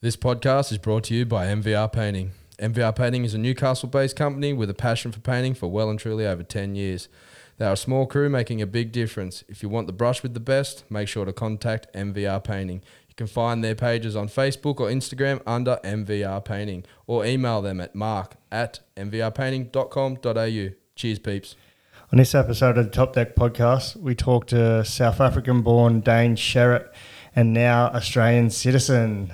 This podcast is brought to you by MVR Painting. MVR Painting is a Newcastle based company with a passion for painting for well and truly over 10 years. They are a small crew making a big difference. If you want the brush with the best, make sure to contact MVR Painting. You can find their pages on Facebook or Instagram under MVR Painting or email them at mark at mvrpainting.com.au. Cheers, peeps. On this episode of the Top Deck podcast, we talk to South African born Dane Sherratt and now Australian citizen,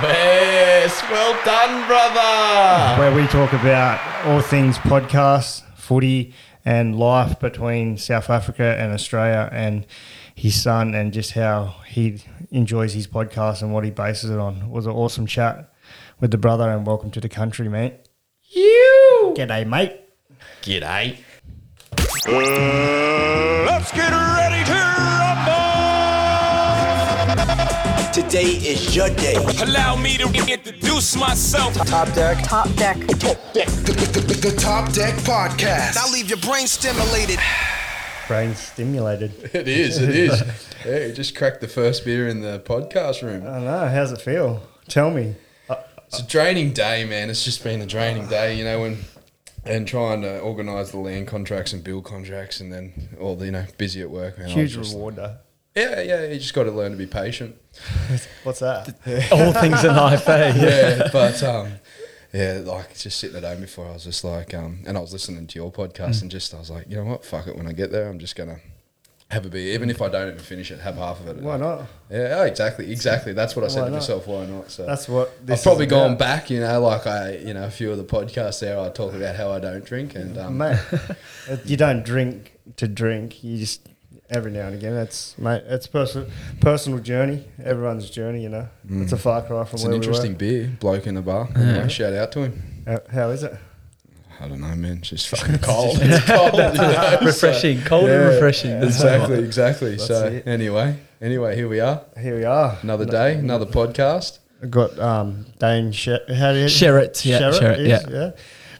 Yes, well done, brother. where we talk about all things podcasts, footy, and life between South Africa and Australia and his son, and just how he enjoys his podcast and what he bases it on. It was an awesome chat with the brother, and welcome to the country, mate. You. G'day, mate. G'day. Let's get ready Today is your day. Allow me to introduce myself. Top Deck. Top deck. Top deck. The, the Top Deck Podcast. Now leave your brain stimulated. Brain stimulated. It is, it is. yeah, you just cracked the first beer in the podcast room. I don't know. How's it feel? Tell me. It's a draining day, man. It's just been a draining day, you know, when and trying to organise the land contracts and build contracts, and then all the you know busy at work. Man, I was Huge just- reward, though. Yeah, yeah. You just got to learn to be patient. What's that? All things in life, eh? Yeah, but um, yeah, like just sitting at home before, I was just like, um, and I was listening to your podcast, and just I was like, you know what, fuck it. When I get there, I'm just gonna have a beer, even if I don't even finish it, have half of it. Why not? Yeah, oh, exactly, exactly. That's what I said Why to not? myself. Why not? So That's what this I've probably is gone about. back, you know, like I, you know, a few of the podcasts there. I talk about how I don't drink, and um, mate. you don't drink to drink. You just every now and again. That's mate. It's personal personal journey. Everyone's journey. You know. It's a far cry from where we were. it's where an interesting we beer. Bloke in the bar. Anyway, shout out to him. were. How, how is it? I don't know, man. It's just fucking cold. it's cold. you know, refreshing, cold and refreshing. That's exactly, exactly. That's so it. anyway, anyway, here we are. Here we are. Another day, another podcast. I've got um, Dane. Sher- how do you? Sherratt, yeah, Sherratt, is, yeah. yeah.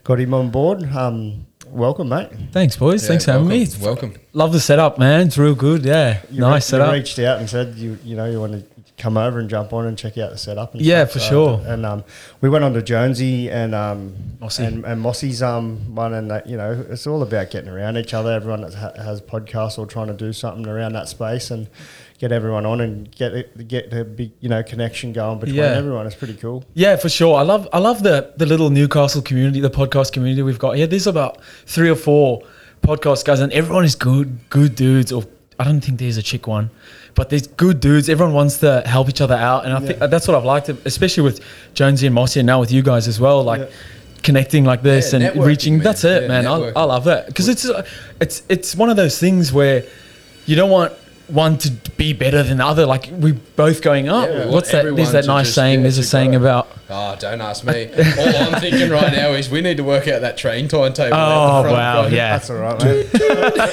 Got him on board. Um, welcome, mate. Thanks, boys. Thanks for Yeah, having me. welcome, Welcome. Love the setup, man. It's real good. Yeah, You nice re- you reached out and said you you know you want to come over and jump on and check out the setup. And Yeah, stuff. for So- sure. And um, we went on to Jonesy and um, Mossy. and, and Mossy's um one, and that you know it's all about getting around each other. Everyone that ha- has podcasts or trying to do something around that space and get everyone on and get it, get a big you know connection going between Yeah. everyone. It's pretty cool. Yeah, for sure. I love I love the the little Newcastle community, the podcast community we've got. Yeah, there's about three or four podcast guys, and everyone is good, good dudes. Or I don't think there's a chick one, but there's good dudes. Everyone wants to help each other out, and I think that's what I've liked, especially with Jonesy and Mossy, and now with you guys as well. Like. Yeah. Connecting like this Yeah, and reaching. man. That's it, Yeah, man. I. I love that because it's it's it's one of those things where you don't want one to be better than the other. Like we're both going up. Yeah, What's want that? There's that nice just- saying. yeah, There's a to saying grow. about Oh, don't ask me. All I'm thinking right now is we need to work out that train timetable. Oh the front, wow, bro. yeah, That's all right, mate.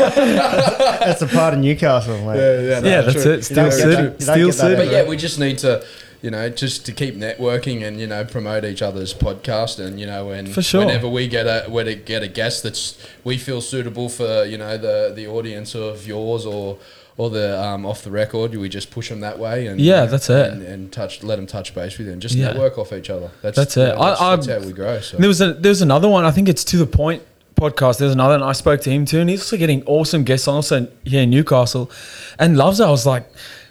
that's a part of Newcastle, mate. Yeah, yeah, no, yeah. That's true. it. You Steel City, that- you don't Steel get that City. But yeah, we just need to, you know, just to keep networking and you know promote each other's podcast and you know and For sure. whenever we get a when it get a guest that's we feel suitable for you know the the audience of yours or or the um, off the record, we just push them that way and Yeah, that's it. and, and touch let them touch base with you and just Yeah. network off each other. That's That's it. I- that's, I- that's how we grow. So. There was a there's another one. I think it's to the point podcast. There's another, and I spoke to him too, and he's also getting awesome guests on, also here in Newcastle, and loves it. I was like,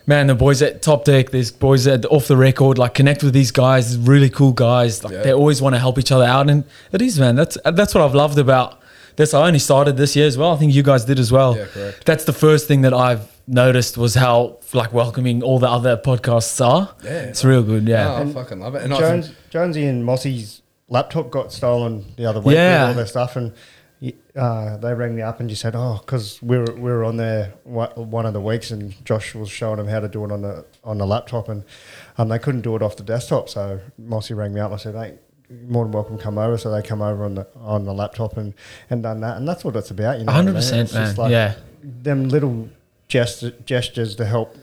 man, the boys at Top Deck, there's boys at off the record, like connect with these guys, really cool guys. Like Yeah. they always want to help each other out, and it is, man. That's that's what I've loved about this. I only started this year as well. I think you guys did as well. Yeah, correct. That's the first thing that I've noticed was how like welcoming all the other podcasts are. Yeah. it's real good. Yeah. Oh, I fucking love it. And Jones, think, Jonesy and Mossy's laptop got stolen the other week Yeah. with all their stuff, and uh, they rang me up and just said, "Oh, because we were we were on there one one of the weeks, and Josh was showing them how to do it on the on the laptop, and um, they couldn't do it off the desktop. So Mossy rang me up and I said, "Hey, more than welcome, come over." So they come over on the on the laptop and and done that, and that's what it's about. You know, what I mean? 100%, It's just man. Yeah. them little gest- gestures to help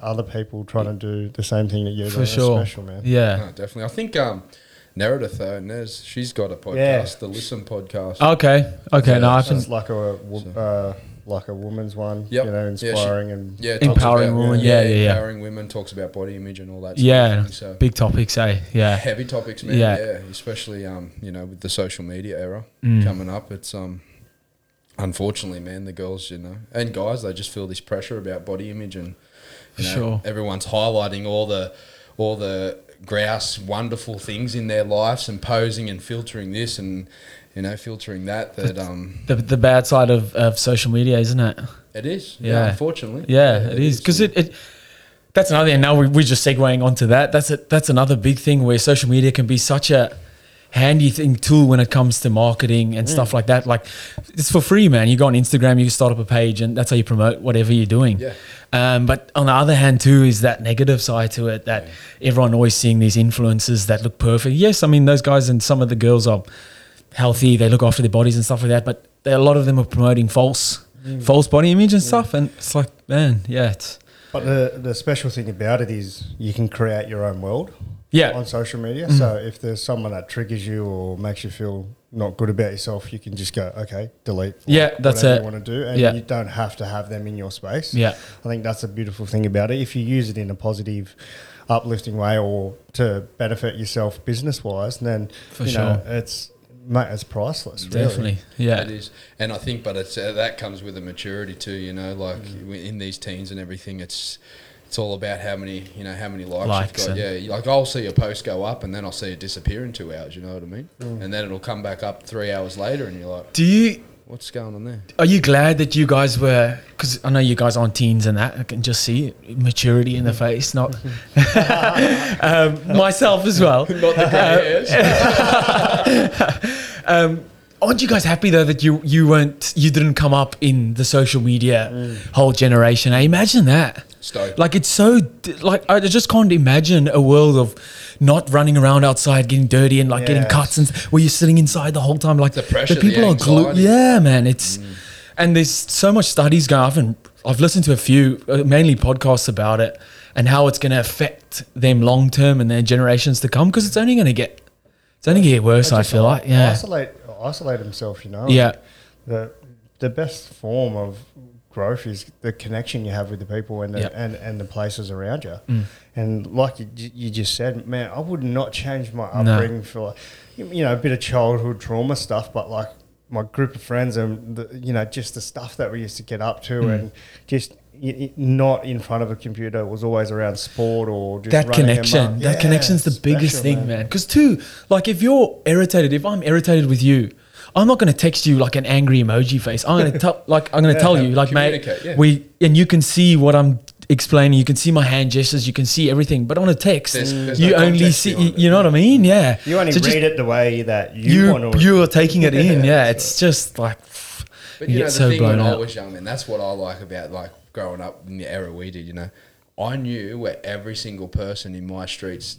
other people trying to do the same thing that you're For doing. It's sure. special, man. Yeah. no, definitely. I think um, Meredith though, Nez, she's got a podcast, Yeah. the Listen podcast. Okay. Okay. no, I Yeah, can. It's like a, uh, like a woman's one. Yep. You know, Yeah, she- inspiring and Yeah, Empowering about- women, yeah, yeah, yeah. Empowering women talks about body image and all that. Sort Yeah, thing, so big topics, eh? Yeah. heavy topics, man. Yeah. Yeah, especially um, you know, with the social media era Mm. coming up, it's um, unfortunately, man, the girls, you know, and guys, they just feel this pressure about body image, and you know, Sure. everyone's highlighting all the all the grouse wonderful things in their lives and posing and filtering this and you know filtering that. That um, The, the bad side of, of social media, isn't it? it is. Yeah, Yeah. unfortunately. Yeah, it is because it, it. That's another. And now we, we're just segueing onto that. That's a, that's another big thing where social media can be such a handy thing tool when it comes to marketing and stuff like that. Like it's for free, man. You go on Instagram, you start up a page, and that's how you promote whatever you're doing. Yeah. Um, but on the other hand, too, is that negative side to it that everyone always seeing these influencers that look perfect. Yes, I mean those guys and some of the girls are healthy. They look after their bodies and stuff like that. But a lot of them are promoting false, false body image and stuff. And it's like, man, yeah, it's But the the special thing about it is you can create your own world. Yeah. On social media, so if there's someone that triggers you or makes you feel not good about yourself, you can just go, okay, delete. Yeah, that's whatever it. You want to do, and Yeah. you don't have to have them in your space. Yeah. I think that's a beautiful thing about it. If you use it in a positive, uplifting way or to benefit yourself business wise, then For you know sure. it's mate, it's priceless. Really. definitely, yeah. It is, and I think, but it's uh, that comes with a maturity too. You know, like Mm. in these teens and everything, it's it's all about how many you know how many likes, Likes you've got. Yeah, like I'll see a post go up, and then I'll see it disappear in two hours. You know what I mean? Mm. And then it'll come back up three hours later, and you're like, Do you what's going on there? are you glad that you guys were? Because I know you guys aren't teens and that. I can just see maturity in the face. Not um, myself as well. Not the grey hairs. Um, aren't you guys happy though that you you weren't you didn't come up in the social media whole generation? I imagine that. Like it's so like I just can't imagine a world of not running around outside getting dirty and like getting cuts and where you're sitting inside the whole time like The pressure, the people are glued. Yeah, man, it's and there's so much studies going. I've been, I've listened to a few uh, mainly podcasts about it and how it's going to affect them long term and their generations to come because it's only going to get it's only going to get worse. I feel like yeah. isolate isolate himself. You know. Yeah. The the best form of growth is the connection you have with the people and the, Yep. and, and the places around you. Mm. And like you, you just said, man, I would not change my No. upbringing for like, you know a bit of childhood trauma stuff, but like my group of friends and the, you know just the stuff that we used to get up to Mm. and just. Y- y- Not in front of a computer it was always around sport or just that connection amok. that Yeah, connection's the biggest special, thing man. man because too like if you're irritated if i'm irritated with you i'm not going to text you like an angry emoji face i'm going to tell like i'm going to tell you like mate yeah. we and you can see what i'm explaining you can see my hand gestures you can see everything but on a text There's- mm. there's you no only see behind it. you know what i mean yeah You only So read just- it the way that you, you want to. you are taking it in yeah that's it's just like But you you, know, get the so thing blown when I out. was young, man, that's what I like about like growing up in the era we did. You know, I knew where every single person in my streets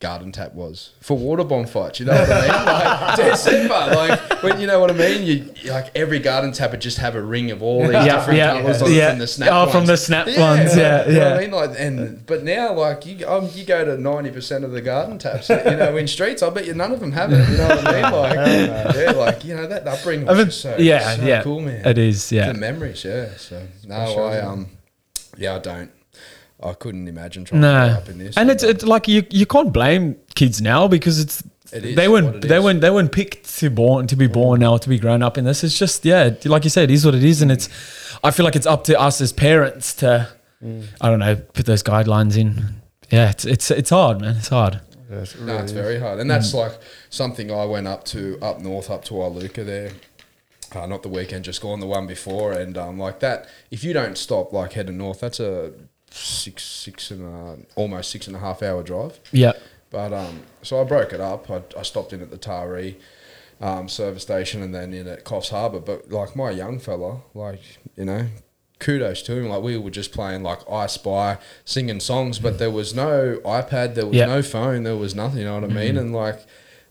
garden tap was for water bomb fights. You know what I mean? Like dead simple. Like when you know what I mean. You you- like every garden tap would just have a ring of all these Yeah, different yeah, colours on yeah. from the snap. Oh, from ones. the snap ones, yeah, You know what yeah. I mean? Like and but now like you um, you go to ninety percent of the garden taps. You know, in streets, I bet you none of them have it. You know what I mean? Like yeah, like you know that upbringing I mean, just so yeah so yeah cool, man it is yeah the memories, yeah. So no, sure, I um, yeah, I don't. I couldn't imagine trying to No, grow up in this. and it's it's like you you can't blame kids now because it's It is they weren't it they is. weren't they weren't picked to born to be born now to be grown up in this. It's just yeah, like you said, it is what it is, and it's. I feel like it's up to us as parents to, I don't know, put those guidelines in. Yeah, it's it's it's hard, man. It's hard. Yes, it no, it's is. very hard, and that's like something I went up to up north, up to Iluka there. Uh, not the weekend, just gone the one before, and um, like that. If you don't stop, like heading north, that's a six, six and a, almost six and a half hour drive. Yeah, But um, so I broke it up. I, I stopped in at the Taree um, service station and then in at Coffs Harbour. But like my young fella, like you know, kudos to him. Like we were just playing like I Spy, singing songs, but there was no iPad, there was Yeah. no phone, there was nothing. You know what I mean? And like.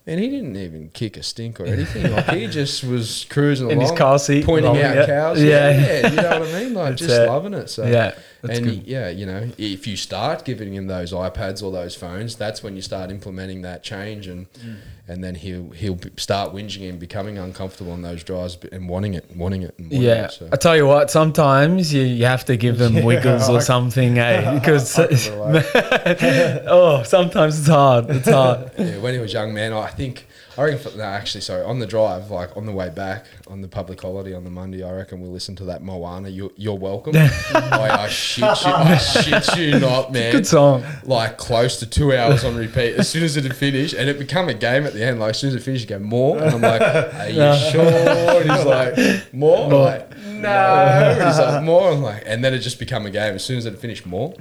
And he didn't even kick a stink or anything. Like he just was cruising In his along, car seat, pointing out cows. Yeah. Yeah, you know what I mean. Like That's just it. loving it. So Yeah. That's and good. yeah, you know, if you start giving him those iPads or those phones, that's when you start implementing that change, and Mm. and then he'll he'll start whinging and becoming uncomfortable on those drives and wanting it, wanting it, and wanting Yeah, It, so. I tell you what. Sometimes you, you have to give them wiggles or something, eh? Because I oh, sometimes it's hard. It's hard. Yeah, when he was young, man, I think I reckon. For, no, actually, sorry. On the drive, like on the way back on the public holiday on the Monday, I reckon we'll listen to that Moana. You're, you're welcome. I, I shit you, I shit you not, man. Good song. Like close to two hours on repeat. As soon as it had finished, and it became a game at the end. Like as soon as it finished, you go more, and I'm like, "Are you sure?" And he's like, "More." I'm like, no. And he's like, "More." I'm like, and then it just became a game. As soon as it had finished, more.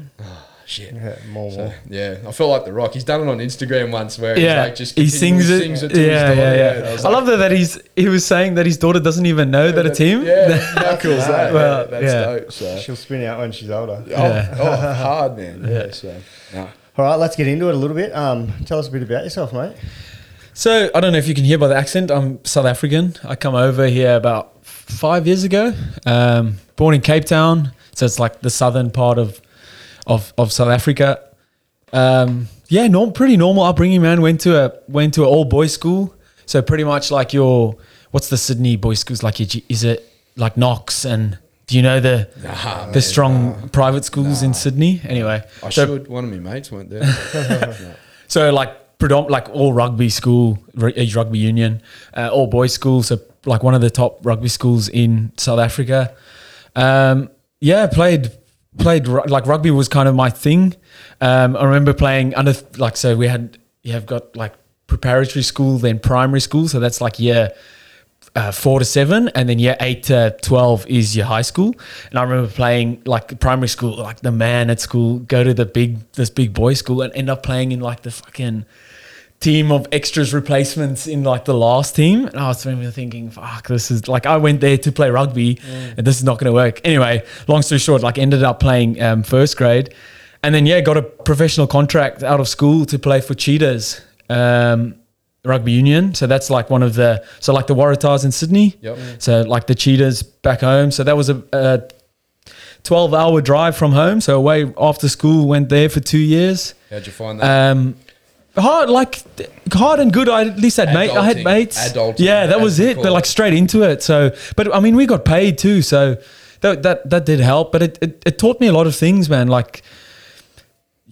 Shit. Yeah, more, So, more. yeah, I feel like The Rock. He's done it on Instagram once where he's Yeah, like just he continually sings it. sings it to yeah, his daughter. yeah, and yeah. I, I like, love that, that he's he was saying that his daughter doesn't even know that it's him. Yeah, how cool is that? Well, yeah, that's yeah. dope. So, She'll spin out when she's older. oh, oh, hard man. Yeah, so no. All right, let's get into it a little bit. Um, tell us a bit about yourself, mate. So I don't know if you can hear by the accent. I'm South African. I come over here about five years ago. Um, born in Cape Town, so it's like the southern part of of, of South Africa. Um, yeah, norm, pretty normal upbringing, man. Went to a went to an all boys school, so pretty much like your what's the Sydney boys schools like? Is it like Knox and do you know the Nah, the man, strong private schools in Sydney? Anyway, I so should. One of my mates went there. So like predom- like all rugby school, rugby union, uh, all boys school. So like one of the top rugby schools in South Africa. Um, yeah, played played like rugby was kind of my thing. Um, I remember playing under like so we had you have got like preparatory school then primary school. So that's like year uh, four to seven, and then year eight to twelve is your high school. And I remember playing like primary school, like the man at school, go to the big this big boy school, and end up playing in like the fucking team of extras replacements in like the last team. And I was thinking, fuck, this is like I went there to play rugby, and this is not going to work. Anyway, long story short, like ended up playing um, first grade, and then yeah, got a professional contract out of school to play for Cheetahs. Um, rugby union so that's like one of the so like the Waratahs in Sydney Yep. so like the cheetahs back home so that was a, a 12 hour drive from home so away after school went there for two years How'd you find that? um hard like hard and good i at least had mate i had mates Adulting, yeah that was it call but like straight into it so but i mean we got paid too so that that, that did help but it, it, it taught me a lot of things man like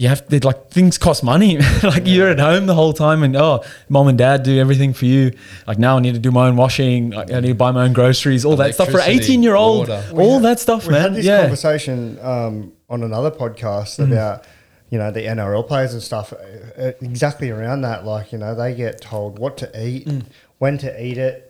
you have to like things cost money. like you're at home the whole time, and oh, mom and dad do everything for you. Like now, I need to do my own washing. Like, I need to buy my own groceries, all that stuff for Electricity, 18 year old. water. All that stuff, We man. had this yeah, conversation um, on another podcast Mm. about you know the NRL players and stuff. uh, uh, Exactly around that, like you know they get told what to eat, Mm. when to eat it.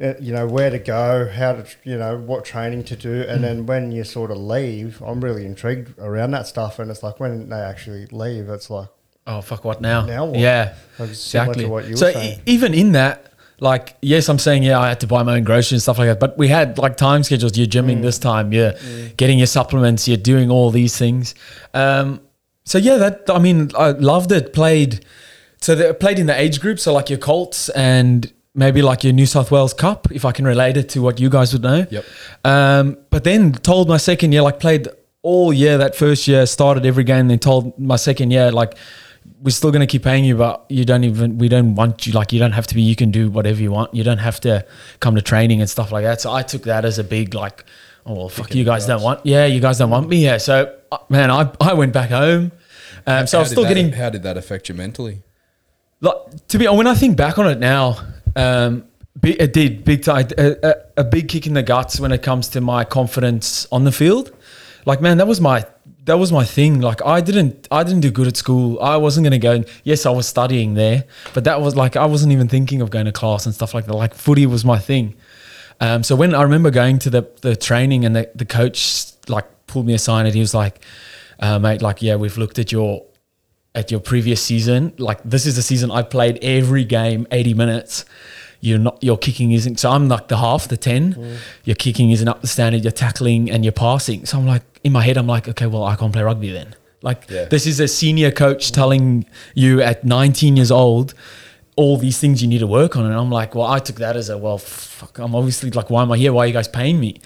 Uh, you know where to go, how to, you know what training to do, Mm. and then when you sort of leave, I'm really intrigued around that stuff. And it's like when they actually leave, it's like oh fuck, what now? Now what? Yeah, Like, similar to what you were so saying. e- even in that, like, yes, I'm saying yeah, I had to buy my own groceries and stuff like that, but we had like time schedules. You're gymming Mm. this time, you're getting your supplements, you're doing all these things. Um, so yeah, that I mean, I loved it. Played so they played in the age group, so like your Colts and maybe like your New South Wales Cup, if I can relate it to what you guys would know. Yep. Um, but then told my second year, like played all year that first year, started every game, then told my second year, like, we're still going to keep paying you, but you don't even, we don't want you, like, you don't have to be, you can do whatever you want. You don't have to come to training and stuff like that. So I took that as a big, like, oh, well, fuck, you guys don't want, yeah, you guys don't want me yeah. So, uh, man, I, I went back home. Um, so I was still that- getting, How did that affect you mentally? like, to be when I think back on it now, um, it did big time a, a, a big kick in the guts when it comes to my confidence on the field. Like man, that was my that was my thing. Like I didn't I didn't do good at school. I wasn't gonna go. Yes, I was studying there, but that was like I wasn't even thinking of going to class and stuff like that. Like footy was my thing. Um, so when I remember going to the the training and the, the coach like pulled me aside and he was like, uh, mate, like yeah, we've looked at your at your previous season. Like this is the season I played every game, 80 minutes. You're not your kicking isn't so I'm like the half, the 10. Your kicking isn't up the standard, your tackling and your passing. So I'm like in my head, I'm like, okay, well, I can't play rugby then. Like Yeah. this is a senior coach telling you at 19 years old, all these things you need to work on. And I'm like, well, I took that as a, well, fuck, I'm obviously like, why am I here? Why are you guys paying me?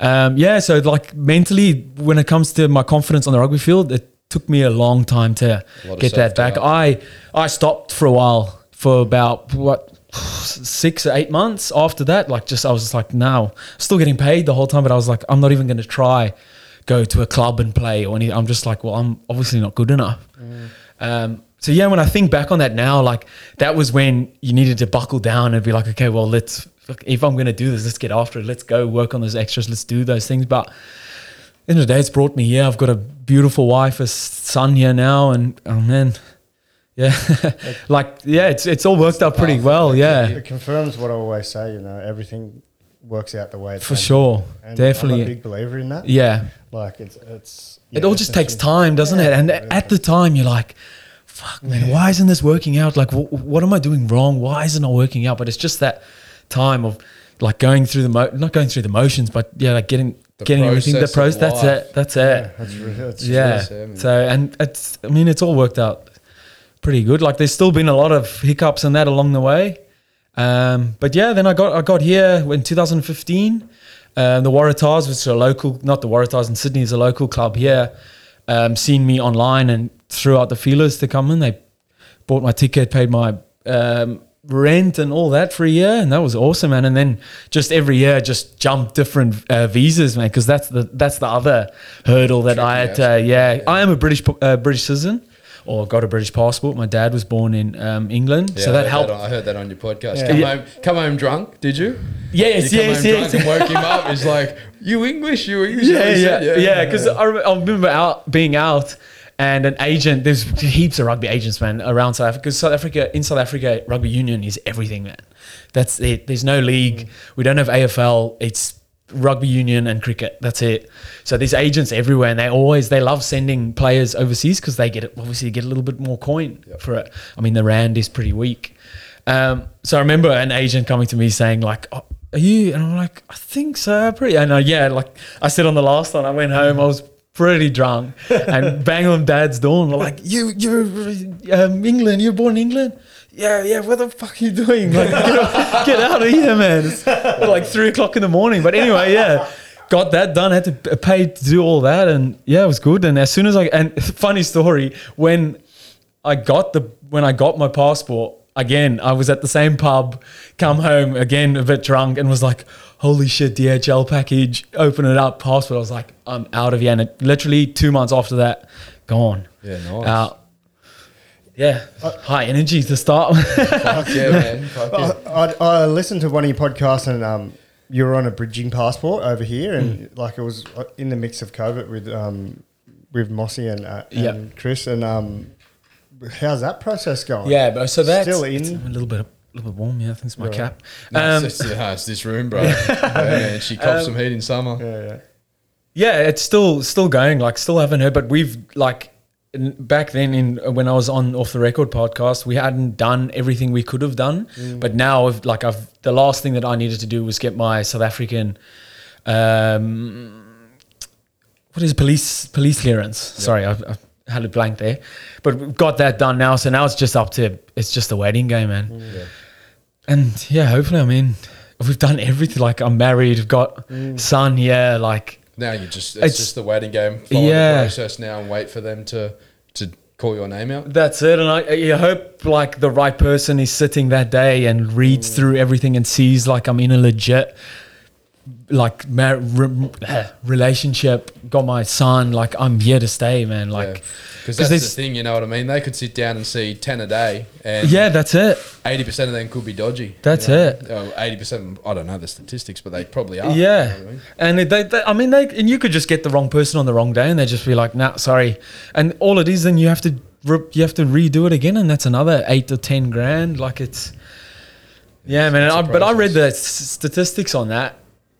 Um, yeah. So like mentally, when it comes to my confidence on the rugby field, it took me a long time to get that back. I, I stopped for a while for about what, six or eight months after that. Like just, I was just like, now still getting paid the whole time, but I was like, I'm not even going to try go to a club and play or anything. I'm just like, well, I'm obviously not good enough. Um, so yeah, when I think back on that now, like that was when you needed to buckle down and be like, okay, well, let's if I'm going to do this, let's get after it. Let's go work on those extras. Let's do those things. But in the the day, it's brought me here. I've got a beautiful wife, a son here now, and oh man, yeah, like yeah, it's it's all worked out pretty well. Yeah, It confirms what I always say. You know, everything works out the way it's for meant sure, And I'm a definitely. big believer in that. Yeah, Like it's it's. it all just takes time, doesn't it? Yeah, And it really at the time, you're like, "Fuck, man, why isn't this working out? Like, wh- what am I doing wrong? Why isn't it working out?" But it's just that time of like going through the mo- not going through the motions, but yeah, like getting The getting everything. The pros. That's life. it. That's Yeah, it. that's really, it's Yeah. really. So and it's. I mean, it's all worked out pretty good. Like, there's still been a lot of hiccups and that along the way. Um, but yeah, then I got I got here in 2015. Um, the Waratahs, which is a local, not the Waratahs in Sydney, is a local club here. Um, seen me online and threw out the feelers to come in. They bought my ticket, paid my um, rent and all that for a year, and that was awesome, man. And then just every year, just jump different uh, visas, man, because that's the that's the other hurdle that I had. To, yeah, I am a British uh, British citizen, or got a British passport. My dad was born in um, England, Yeah, so that heard helped. on- I heard that on your podcast. Yeah. Come Yeah. home, come home drunk. Did you? yes, you come yes, home yes. drunk and woke him up. He's like, "You English? You English?" yeah, yeah, yeah. Because I, I remember out being out and an agent. There's heaps of rugby agents, man, around South Africa. South Africa, in South Africa, rugby union is everything, man. That's it. There's no league. We don't have AFL. It's rugby union and cricket. That's it. So there's agents everywhere, and they always they love sending players overseas because they get obviously get a little bit more coin for it. I mean, the rand is pretty weak. Um, so I remember an agent coming to me saying like, oh, "Are you?" And I'm like, "I think so, pretty." And uh, yeah, like I said on the last one, I went home. I was pretty drunk and bang on dad's door like, "You, you're um, England. You're born in England." Yeah, yeah. What the fuck are you doing? Like, get, out- get out of here, man. It's like three o'clock in the morning. But anyway, yeah. Got that done. Had to pay to do all that, and yeah, it was good. And as soon as I and funny story when I got the when I got my passport again, I was at the same pub, come home again a bit drunk, and was like, "Holy shit, DHL package!" Open it up, passport. I was like, "I'm out of here." And it, literally two months after that, gone. Yeah, nice. Out. Yeah, high energy to start. Fuck yeah, man. Fuck yeah. I, I, I listened to one of your podcasts and um, you were on a bridging passport over here, and Mm. like it was uh, in the mix of COVID with um, with Mossy and, uh, Yeah. and Chris. And um, how's that process going? yeah, but so that's Still in? a little bit, a little bit warm. Yeah, I think it's my Right. cap. No, Um, it's, it's, uh, it's this room, bro. yeah, man, she cops some heat in summer. yeah, yeah. Yeah, it's still still going. Like, still haven't heard, but we've like back then in when I was on off the record podcast, we hadn't done everything we could have done. But now, I've, like I've the last thing that I needed to do was get my South African, um, what is police police clearance? Sorry, I, I had a blank there, but we've got that done now. So now it's just up to it's just a waiting game, man. Mm. And yeah, hopefully, I mean, we've done everything. Like I'm married, I've got mm. son. Yeah, like Now you just it's, It's- just the waiting game. Follow Yeah. the process now and wait for them to to call your name out. That's it, and I, I hope like the right person is sitting that day and reads mm. through everything and sees like I'm in a legit like mar- re- relationship. Got my son, like I'm here to stay, man. Like, because 'cause that's the thing, you know what I mean. They could sit down and see ten a day, and yeah, that's it. eighty percent of them could be dodgy. That's you know? it. Eighty percent. I don't know the statistics, but they probably are. Yeah, you know I mean? and they, they, I mean, they and you could just get the wrong person on the wrong day, and they just be like, "Nah, sorry," and all it is, then you have to you have to redo it again, and that's another eight to ten grand. Like it's, yeah, man. I, but I read the statistics on that,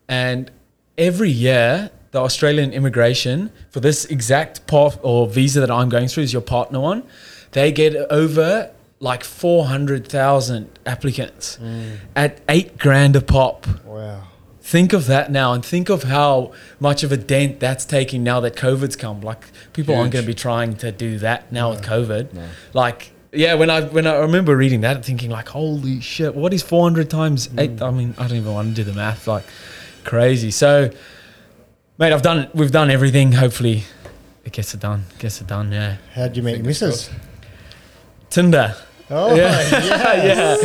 and every year the Australian immigration for this exact path or visa that I'm going through is your partner one, they get over like four hundred thousand applicants mm. at eight grand a pop. Wow. Think of that now, and think of how much of a dent that's taking now that COVID's come. Like people aren't going to be trying to do that now with COVID. Like yeah, when I when I remember reading that and thinking like, holy shit, what is 400 times eight? Mm. I mean, I don't even want to do the math, like crazy. So, mate, I've done we've done everything. Hopefully, it gets it done. Gets it done. Yeah. How'd you meet Mrs.? Tinder. Oh, Yeah. yeah. yeah.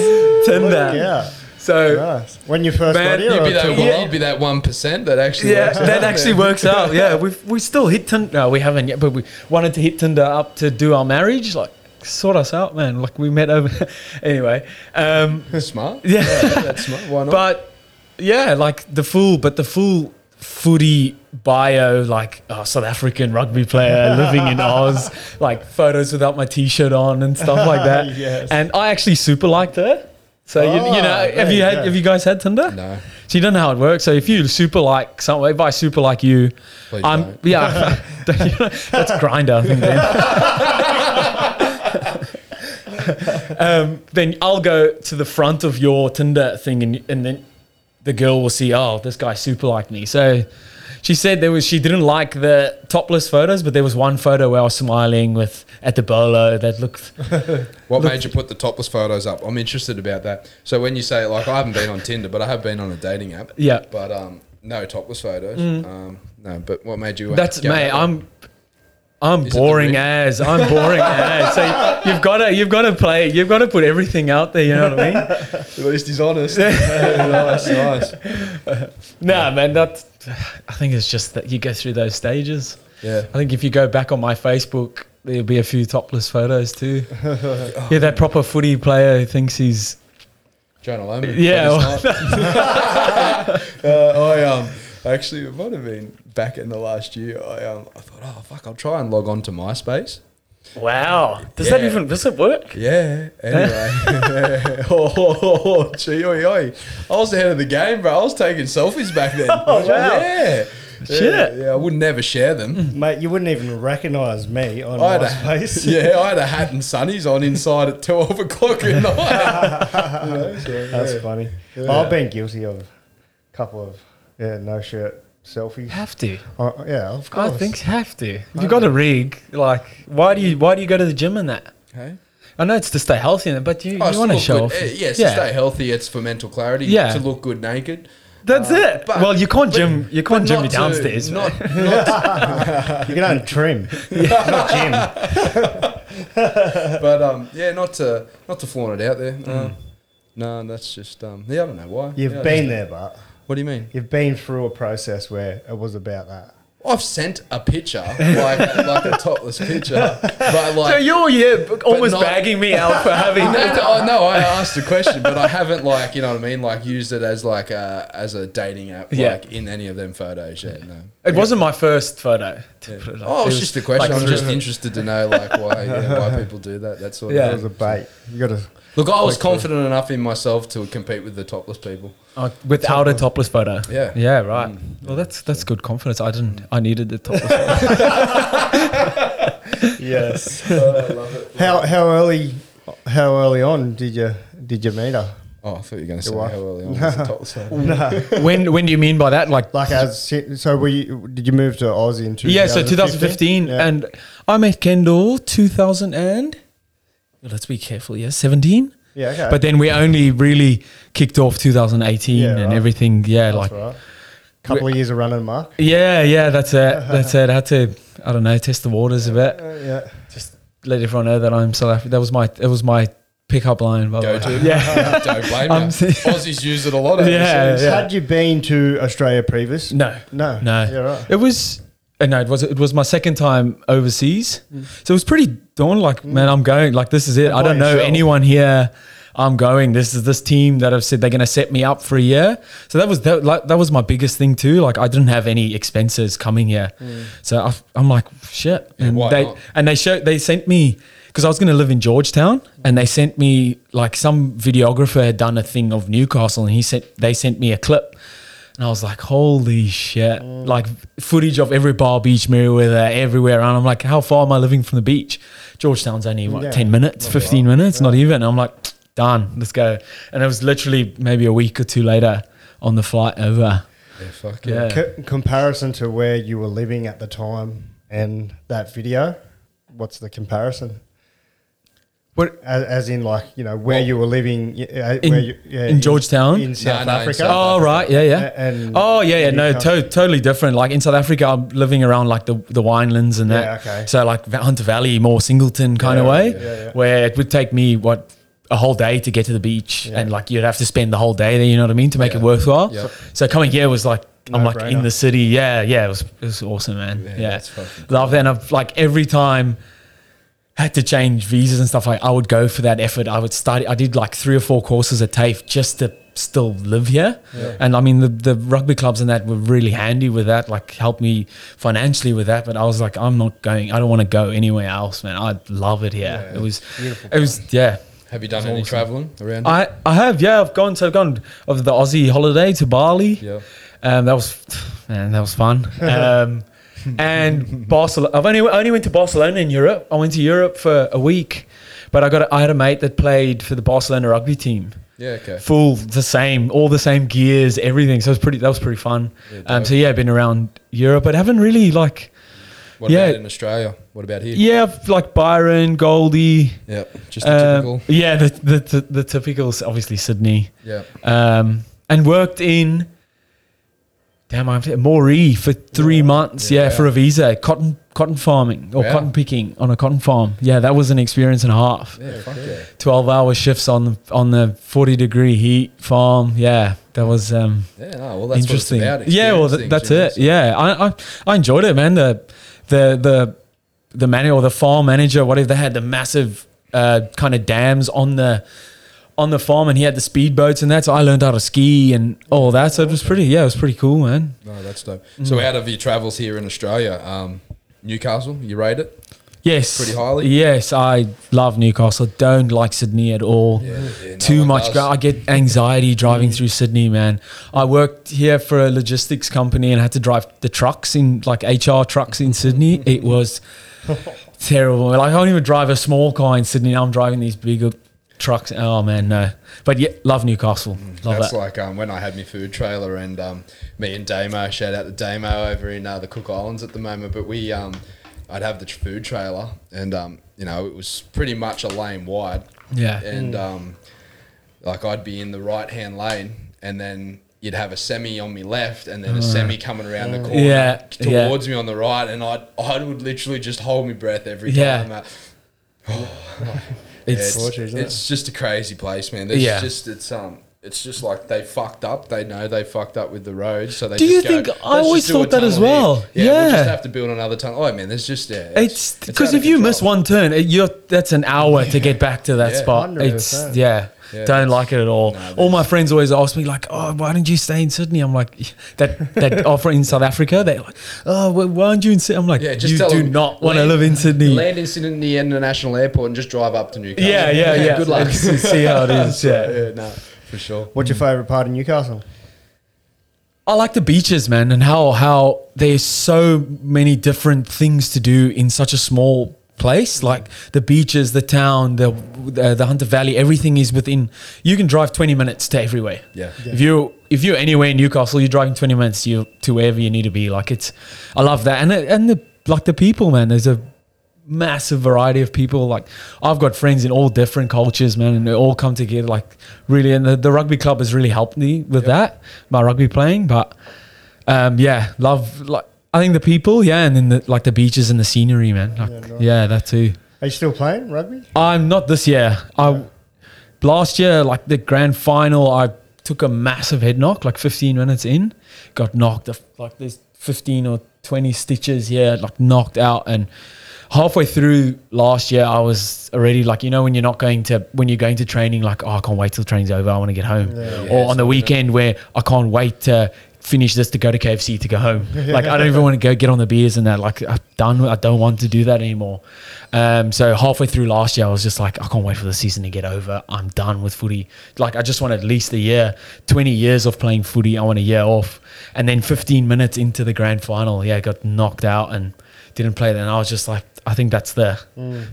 Tinder. Yeah. So. Nice. When you first Man, got here, You'd be, that took one, you'd be that one percent that actually. Yeah, works out. that actually works out. Yeah, we we still hit Tinder. No, we haven't yet, but we wanted to hit Tinder up to do our marriage. Like, sort us out, man. Like we met over. anyway, um, smart. yeah. That's smart. Why not? but yeah, like the full, but the full footy bio, like oh, South African rugby player living in Oz, like photos without my t-shirt on and stuff like that. Yes. And I actually super liked her. So you, you know, Oh, have you there had, have you guys had Tinder? no. So you don't know how it works. So if you super like someone, if I super like you, Please I'm don't. yeah. that's Grindr, I think. Then. um, then I'll go to the front of your Tinder thing, and and then the girl will see, oh, this guy super liked me. So she said there was she didn't like the topless photos, but there was one photo where I was smiling with at the bolo that looked. What made you put the topless photos up? I'm interested about that. So when you say like I haven't been on Tinder, but I have been on a dating app. Yeah. Mm. But um, no topless photos. Um, no. But what made you? That's mate. that way? I'm I'm Is boring rig? as I'm boring as. So you've got to you've got to play. You've got to put everything out there. You know what I mean? At least he's honest. nice, nice. nah, man. That I think it's just that you go through those stages. Yeah. I think if you go back on my Facebook, there'll be a few topless photos too. yeah, that proper footy player who thinks he's Jonah Lomu. Yeah, but uh, I um actually it might have been back in the last year. I um I thought oh fuck I'll try and log on to MySpace. wow. Does that even does it work? Yeah. Anyway. oh, oh, oh, oh, gee, oi, oi. I was ahead of the game, bro. I was taking selfies back then. Oh, wow. Yeah. Shit. Yeah, yeah, I would never share them. Mate, you wouldn't even recognise me on I had MySpace. a, yeah, I had a hat and sunnies on inside at twelve o'clock at night. You know, so, That's yeah. funny. Yeah. I've been guilty of a couple of yeah no shirt selfies. Have to. Oh, yeah, of course. I course. think you have to. If you got a rig, like why do you why do you go to the gym in that? Hey? I know it's to stay healthy, in it, but you, Oh, you want to show good. off. Eh, Yes, to stay healthy. It's for mental clarity. Yeah. To look good naked. That's it. but- well, you can't gym. You can't gym not me to- downstairs. Not, mate. not you can only trim, yeah. not gym. but um, yeah, not to not to flaunt it out there. No, no, that's just um, yeah, I don't know why. You've Yeah, been just- there, but What do you mean? you've been through a process where it was about that. I've sent a picture, like like a topless picture, but like. So you're yeah, almost not- bagging me out for having. no, no, no, I asked a question, but I haven't like you know what I mean, like used it as like a as a dating app, Yeah. like in any of them photos yet. No. It wasn't my first photo. To Yeah. it. Oh, it's was just a question. like I'm just interested to know like why yeah, why people do that. That sort of. Yeah. It was a bait. You got to. Look, I was Quickly. confident enough in myself to compete with the topless people. Oh, without a topless photo. Yeah. Yeah. Right. Mm. well, that's that's good confidence. I didn't. I needed the topless. photo. Yes. Oh, how how early how early on did you did you meet her? Oh, I thought you were going to say how early on was the topless photo. when when do you mean by that? Like. Like as so, were you, did you move to Aussie in 2015? yeah, so 2015, Yeah. and I met Kendall 2000 and let's be careful, yeah, 17. yeah, okay. But then we only really kicked off 2018 Yeah, and right. everything. Yeah, That's like right. Couple of years of running, Mark. yeah, yeah, that's it. That's it. I had to, I don't know, test the waters a bit. Uh, yeah. Just let everyone know that I'm South African. That was my, it was my pickup line. By Go to. Yeah. Don't blame I'm you. Aussies use it a lot. Eh? Yeah, overseas. yeah. Had you been to Australia previous? No, No. no. Yeah, right. It was. uh, No, it was it was my second time overseas, mm. so it was pretty daunting. Like, mm. man, I'm going. Like, this is it. I don't know yourself. anyone here. I'm going. This is this team that have said they're going to set me up for a year. So that was that. Like, that was my biggest thing too. Like, I didn't have any expenses coming here, mm. so I, I'm like, shit. And why they not? and they showed they sent me because I was going to live in Georgetown, and they sent me like some videographer had done a thing of Newcastle, and he sent they sent me a clip. And I was like, holy shit. Like footage of every bar, beach, Merewether, everywhere. And I'm like, how far am I living from the beach? Georgetown's only, what, Yeah. 10 minutes, 15 minutes? Not even. I'm like, done, let's go. And it was literally maybe a week or two later on the flight over. Yeah, fuck yeah. Yeah. C- comparison to where you were living at the time and that video, what's the comparison? What? As, as in, like you know, where you were living uh, In- where you, yeah, in Georgetown? in South no, in Africa. South Oh right, yeah, yeah. A- and oh yeah, yeah. No, to- totally different. Like in South Africa, I'm living around like the the winelands and that. Yeah, okay. So like Hunter Valley, more Singleton kind of way, yeah, yeah. where it would take me what a whole day to get to the beach, Yeah. and like you'd have to spend the whole day there. You know what I mean to make Yeah. it worthwhile. Yep. So coming here was like. I'm like in the city, yeah, yeah. It was, it was awesome, man. Yeah, Yeah, that's fucking love that. And I've like every time had to change visas and stuff like I would go for that effort. I would study I did like three or four courses at TAFE just to still live here. And I mean the, the rugby clubs and that were really handy with that, like helped me financially with that. But I was like, I'm not going I don't want to go anywhere else, man. I love it here. Yeah. It was beautiful it was yeah. Have you done any traveling around? I, I have, yeah, I've gone so I've gone of the Aussie holiday to Bali. Yeah. Um, that was man, that was fun. Um, and Barcelona. I've only only went to Barcelona in Europe. I went to Europe for a week, but I got a, I had a mate that played for the Barcelona rugby team. Yeah. Okay. Full the same, all the same gears, everything. So it was pretty. That was pretty fun. Yeah, um, so yeah, I've been around Europe, but haven't really like What Yeah. about in Australia? What about here? yeah, like Byron, Goldie. Yeah. Just the Um, typical. yeah, the, the the the typicals. Obviously Sydney. Yeah. um, and worked in damn I'm Moree for three months. Yeah. Yeah. for a visa, cotton cotton farming or Wow. cotton picking on a cotton farm. Yeah, that was an experience and a half. Yeah. Fuck yeah. Twelve hour shifts on the on the forty degree heat farm. Yeah, that was um, Yeah. No. Well, that's interesting. What it's about. yeah, well, th- that's it. Yeah, I, I I enjoyed it, man. The the the the manager or the farm manager, whatever they had, the massive uh, kind of dams on the on the farm, and he had the speedboats and that. So I learned how to ski and all that. So it was pretty. Yeah, it was pretty cool, man. No, that's dope. Mm. So out of your travels here in Australia, um, Newcastle, you rate it? Yes, Pretty highly? Yes, I love Newcastle. Don't like Sydney at all. Yeah, no Too one much. Go- I get anxiety driving through Sydney, man. I worked here for a logistics company and had to drive the trucks in like HR trucks in Sydney. It was terrible. Like I can't even drive a small car in Sydney. Now I'm driving these bigger trucks. Oh man, no. But yeah, love Newcastle. Love That's that. like um, when I had my food trailer and um, me and Damo, shout out to Damo over in uh, the Cook Islands at the moment. But we, um, I'd have the food trailer and, um, you know, it was pretty much a lane wide. Yeah. And um, like I'd be in the right hand lane and then you'd have a semi on me left and then a semi coming around the corner Uh. Yeah, yeah. towards me on the right. And I'd, I would literally just hold my breath every Yeah. time. Uh, It's, it's, isn't it? it's just a crazy place, man. There's Yeah. just it's um it's just like they fucked up. They know they fucked up with the roads, so they. Do just you go, think- I "Let's always do a thought that as tunnel here." well. Yeah, we'll Yeah. just have to build another tunnel. Oh man, there's just yeah. It's because out if of you control. miss one turn, it, you're that's an hour to get back to that Yeah. spot. It's 100%. yeah, Yeah, don't like it at all. no, all my friends always ask me like, "Oh, why didn't you stay in Sydney?" I'm like, that that offer in South Africa. They're like, "Oh, well, why aren't you in Sydney?" I'm like, yeah, just you do not want to live in Sydney. Land in Sydney International Airport and just drive up to Newcastle. yeah, yeah, yeah. Good luck. See see how it is. Yeah. yeah, no, for sure. What's your favourite part of Newcastle? I like the beaches, man, and how how there's so many different things to do in such a small place. Like the beaches, the town, the the, the Hunter Valley, everything is within. You can drive 20 minutes to everywhere. Yeah. If you if you're anywhere in Newcastle, you're driving 20 minutes you to wherever you need to be. Like it's, I love that, and it- and the like the people, man. There's a massive variety of people. Like I've got friends in all different cultures, man, and they all come together. Like really, and the, the rugby club has really helped me with that, my rugby playing. But um, yeah, love like I think the people, yeah, and then the, like the beaches and the scenery, man. Like, Yeah, yeah, that too. Are you still playing rugby? I'm not this year. I last year, like the grand final, I took a massive head knock, like 15 minutes in, got knocked. Uh, like there's 15 or 20 stitches here, like knocked out. And halfway through last year, I was already like, you know, when you're not going to when you're going to training, like, oh, I can't wait till training's over. I want to get home. or on the weekend where I can't wait to finish this to go to KFC to go home. Like I don't even want to go get on the beers and that. Like I'm done. I don't want to do that anymore. Um, so halfway through last year, I was just like, I can't wait for the season to get over. I'm done with footy. Like I just want at least a year, 20 years of playing footy. I want a year off. And then 15 minutes into the grand final, yeah, I got knocked out and didn't play. Then I was just like, I think that's the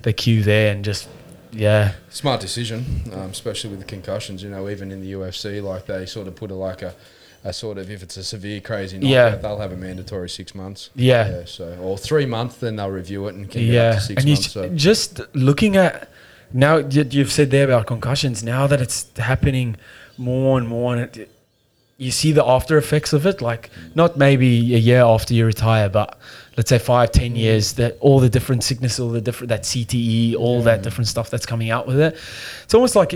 the cue there, and just yeah, Smart decision, um, especially with the concussions. You know, even in the UFC, like they sort of put a like a, a sort of if it's a severe crazy knockout, Yeah. they'll have a mandatory six months. Yeah. So or three months, then they'll review it and can get up yeah. to six And you months. So. just looking at now you- you've said there about concussions. Now that it's happening more and more, and it, you see the after effects of it. Like not maybe a year after you retire, but let's say five, ten mm. years. That all the different sickness, all the different that CTE, all that different stuff that's coming out with it. It's almost like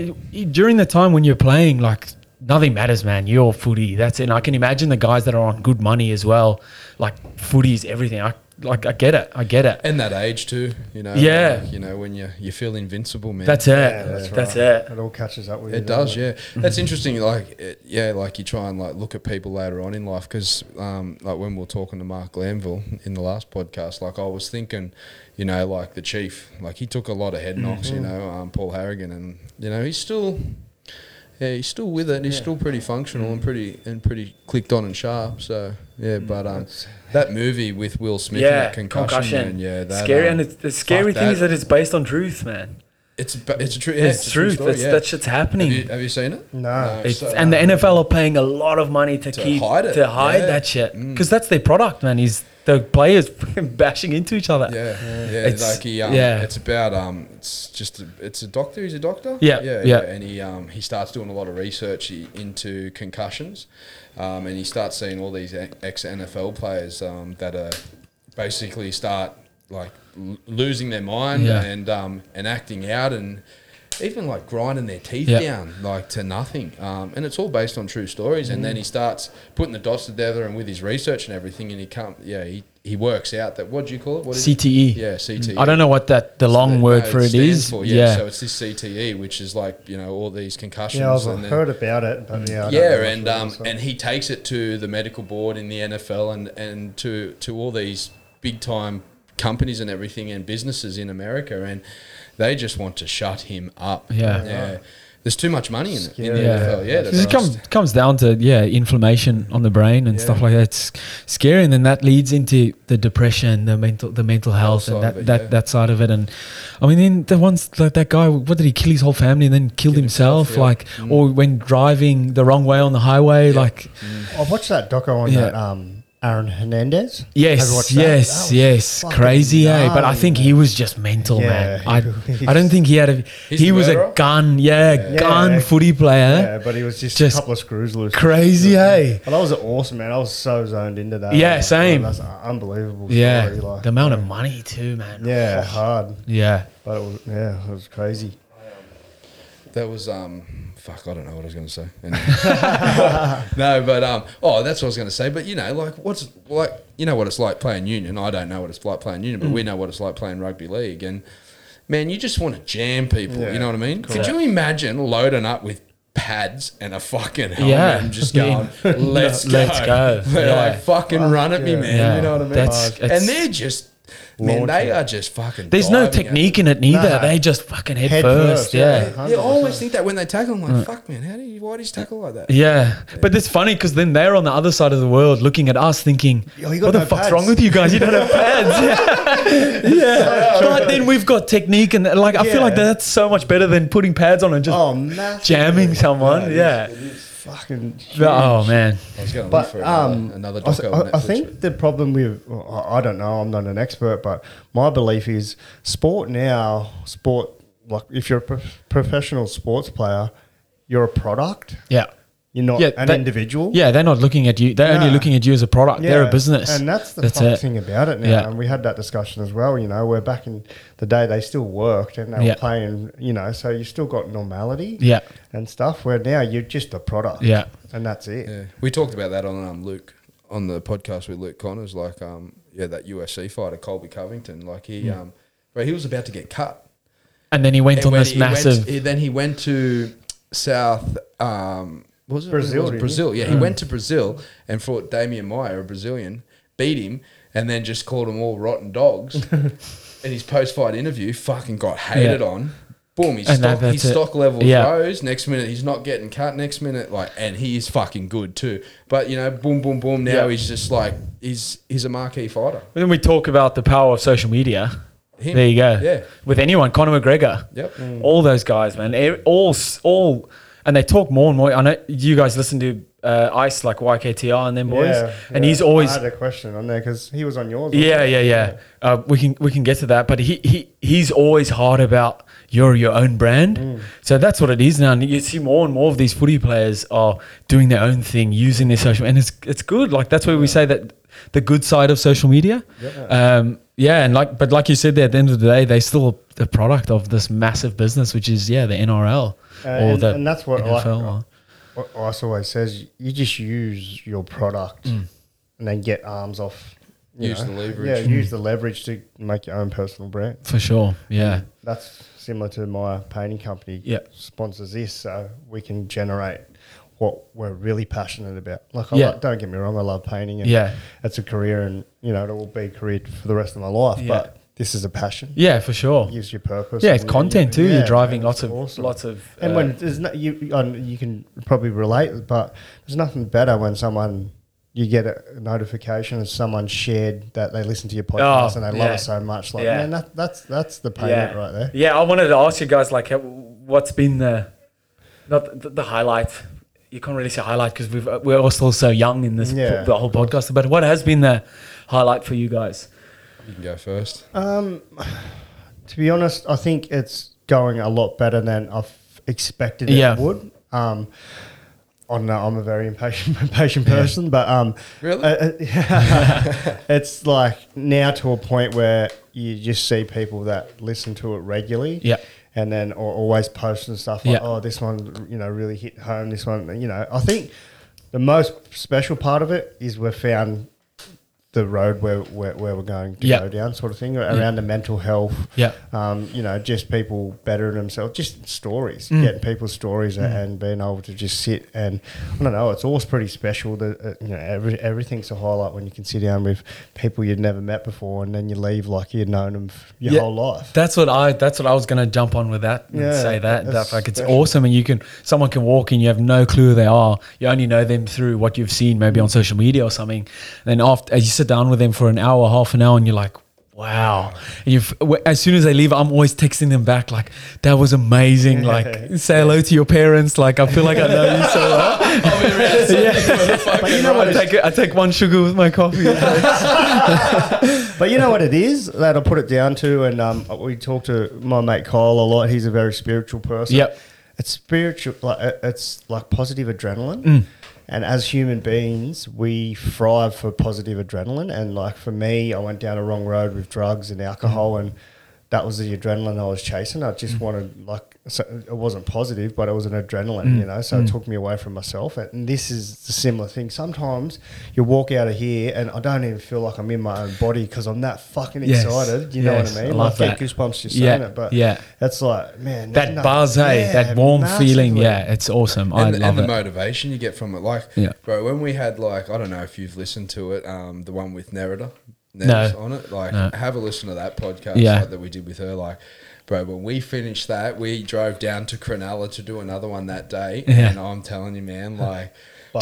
during the time when you're playing, like nothing matters, man. You're footy. That's it. And I can imagine the guys that are on good money as well. Like footy is everything. I like. I get it. I get it. And that age too, you know. Yeah. like, you know when you you feel invincible, man. That's it. Yeah, that's right. it. It all catches up with you. It does, yeah. That's interesting. Like, it, yeah, like you try and like look at people later on in life because, um, like when we were talking to Marc Glanville in the last podcast, like I was thinking, you know, like the chief, like he took a lot of head knocks, you know, um, Paul Harragon, and you know he's still, yeah, he's still with it. And He's still pretty functional and pretty and pretty clicked on and sharp. So yeah, but um, that movie with Will Smith, and Yeah, that concussion, concussion. man, yeah, that, scary, um, and it's, the scary fuck thing is that it's based on truth, man. it's ba- it's a true, yeah, It's, a true truth. story, That's, yeah. that shit's happening. Have you, have you seen it? No. It's, so, and the um, NFL are paying a lot of money to, keep hide it, to hide yeah. that shit because that's their product, man. Is the players bashing into each other? Yeah, yeah. It's- like he, um, yeah. It's about um, it's just a, it's a doctor. He's a doctor. Yeah, yeah, yeah. And he um, he starts doing a lot of research into concussions, um, and he starts seeing all these ex NFL players um, that are basically start like l- losing their mind Yeah. and um, and acting out and. Even like grinding their teeth Yeah. down like to nothing, um, and it's all based on true stories. And Mm. then he starts putting the dots together, and with his research and everything, and he can't. yeah, he, he works out that what do you call it? What is it? CTE. Yeah, CTE. I don't know what that the long No, word for it stands is. for, yeah. So it's this CTE, which is like you know all these concussions. Yeah, I've and then- heard about it, but yeah. I don't know yeah, and um, it, so. and he takes it to the medical board in the NFL and and to to all these big time companies and everything and businesses in America, and they just want to shut him up. Yeah. yeah. There's too much money in it in the Scary. NFL. Yeah, Because that's it comes comes down to yeah inflammation on the brain and stuff like that. It's scary, and then that leads into the depression, the mental the mental health, and that it, that, yeah. that side of it. And I mean, then the ones like that guy, what did he kill his whole family and then killed Killed himself? himself, yeah. Like, or when driving the wrong way on the highway, like I've watched that doco on Yeah. that um, Aaron Hernandez. Have Yes, that? yes, That was yes, crazy, eh? But I gnarly, think he was just mental, Yeah, man. I, I don't think he had a. He was a gun, yeah, Yeah. gun Yeah. footy player. Yeah, but he was just, Just a couple of screws loose. crazy, hey? But that was awesome, man. I was so zoned into that. Yeah, Like, same. That's an unbelievable. Yeah, story, like, the amount of money too, man. yeah, hard. yeah. But it was, yeah, it was crazy. That was um fuck I don't know what I was going to say. No, but um oh that's what I was going to say. But you know like what's like you know what it's like playing union. I don't know what it's like playing union, but we know what it's like playing rugby league. And man, you just want to jam people. Yeah, you know what I mean? Could you imagine loading up with pads and a fucking helmet Yeah. and just going, let's go, Let's go. They're Yeah. like fucking run at me, man. Yeah. You know what I mean? That's- and they're just. Man, they it. are just fucking. There's no technique in it neither. Nah. They just fucking head, Head first. first, yeah. yeah. Yeah, I always think that when they tackle, I'm like, mm. fuck, man, how do you, why do you tackle like that? Yeah, but it's funny because then they're on the other side of the world looking at us thinking, Yo, you got what the no fuck's wrong with you guys? You don't have pads. Yeah. yeah. But then we've got technique and like, I feel like that's so much better than putting pads on and just Oh, jamming someone. it is- Yeah. It is fucking. Oh, man. I was going to look But for another, um, another doco on I- I think but- the problem with well, I I don't know. I'm not an expert, but my belief is sport now. Sport like if you're a pro- professional sports player, you're a product. Yeah. You're not Yeah, an that- individual. Yeah, they're not looking at you. They're only looking at you as a product. They're a business. and that's the That's fuck it. thing about it now. Yeah. And we had that discussion as well. You know, where back in the day they still worked and they Yeah. were playing. You know, so you still got normality. Yeah. and stuff. Where now you're just a product. Yeah. and that's it. Yeah, we talked about that on um, Luke on the podcast with Luke Connors. Like, um, yeah, that UFC fighter Colby Covington. Like he, um, bro, he was about to get cut. And then he went And on this he went- massive. he- then he went to South. Um, what was it Brazil, Was it didn't he? Brazil. Yeah, he went to Brazil and fought Demian Maia, a Brazilian, beat him, and then just called them all rotten dogs. in his post-fight interview, fucking got hated Yeah. on. Boom, his And stock, his it. stock levels Yeah. rose. Next minute, he's not getting cut. Next minute, like, and he is fucking good too. But you know, boom, boom, boom. Now Yeah. he's just like, he's he's a marquee fighter. Then we talk about the power of social media. Him. There you go. Yeah. With anyone, Conor McGregor. Yep. All those guys, man. All, all, and they talk more and more. I know you guys listen to uh, Ice like YKTR and them boys, Yeah, and yeah. he's always. I had a question on there because he was on yours. wasn't Yeah, yeah, yeah. Uh, we can we can get to that, but he, he he's always hard about you're your own brand. Mm. So that's what it is now. And you see more and more of these footy players are doing their own thing, using their social, and it's it's good. Like that's where we say that the good side of social media. Um, yeah, and like, but like you said, there at the end of the day, they still the product of this massive business, which is yeah, the NRL Uh, or and, the and that's what NFL. like, or- what Ice always says. You just use your product Mm. and then get arms off. you Use the leverage. Yeah, use the leverage to make your own personal brand. for sure. Yeah. That's similar to my painting company. Yeah. sponsors this, so we can generate what we're really passionate about. Like, I Yeah. like, don't get me wrong, I love painting. And Yeah. it's a career, and you know, it will be a career for the rest of my life. Yeah. But this is a passion. Yeah, for sure. It gives you purpose. Yeah, it's and you- content too. yeah, You're driving man, lots of awesome. lots of. And uh, when there's no, you, you can probably relate, but there's nothing better when someone you get a notification and someone shared that they listen to your podcast Oh, and they love yeah. it so much. Like, Yeah. man, that, that's that's the payment right there. Yeah, I wanted to ask you guys like, what's been the not the, the highlight? You can't really say highlight because we've we're all still so young in this Yeah. the whole podcast. But what has been the highlight for you guys? You can go first. Um, to be honest, I think it's going a lot better than I've expected it Yeah. would. Um, I know I'm a very impatient, impatient person, but um, Really? uh, uh, it's like now to a point where you just see people that listen to it regularly. Yeah. And then or always post and stuff like, Yeah. oh, this one, you know, really hit home. This one, you know, I think the most special part of it is we've found the road where, where, where we're going to Yeah. go down, sort of thing, around the mental health. Yeah. Um, you know, just people bettering themselves, just stories, Mm. getting people's stories and, and being able to just sit and I don't know, it's always pretty special. That uh, you know, every, everything's a highlight when you can sit down with people you'd never met before, and then you leave like you'd known them your Yeah. whole life. That's what I. That's what I was going to jump on with that and Yeah, say that. that like it's special. awesome, and you can someone can walk in, you have no clue who they are. You only know them through what you've seen, maybe on social media or something. then after, as you sit down with them for an hour, half an hour, and you're like. Wow! And you, as soon as they leave, I'm always texting them back like, "That was amazing!" Like, say hello to your parents. Like, I feel like I know you so well. But you know what? I take I take one sugar with my coffee. but you know what it is that I put it down to, and um, we talk to my mate Kyle a lot. He's a very spiritual person. Yep. it's spiritual. Like it's like positive adrenaline. Mm. And as human beings, we thrive for positive adrenaline. And like for me, I went down a wrong road with drugs and alcohol, Mm. and that was the adrenaline I was chasing. I just wanted like so it wasn't positive, but it was an adrenaline, Mm. you know. So it took me away from myself. And this is the similar thing. Sometimes you walk out of here, and I don't even feel like I'm in my own body because I'm that fucking Yes. excited. You know what I I mean? love like, I get that. goosebumps just Yeah. saying it. But Yeah. it's like man, that no- buzz, hey, yeah, that warm feeling, yeah, it's awesome. I and, love and the it. motivation you get from it. Like, Yeah. bro, when we had like, I don't know if you've listened to it, um, the one with Nerida, No. On it. Like, No. have a listen to that podcast Yeah. like, that we did with her. Like, bro, when we finished that, we drove down to Cronulla to do another one that day, Yeah. and I'm telling you, man, like.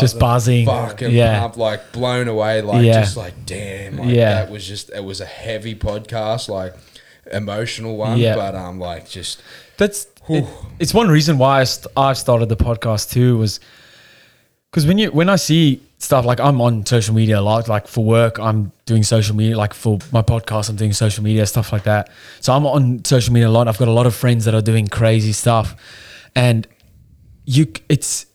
Just buzzing, Fucking yeah, pumped, like blown away, like Yeah. just like damn, like Yeah. that was just it was a heavy podcast, like emotional one, Yeah. but um, like just That's it, it's one reason why I, st- I started the podcast too was because when you when I see stuff like I'm on social media a lot, like for work I'm doing social media, like for my podcast I'm doing social media stuff like that. So I'm on social media a lot. I've got a lot of friends that are doing crazy stuff, and you it's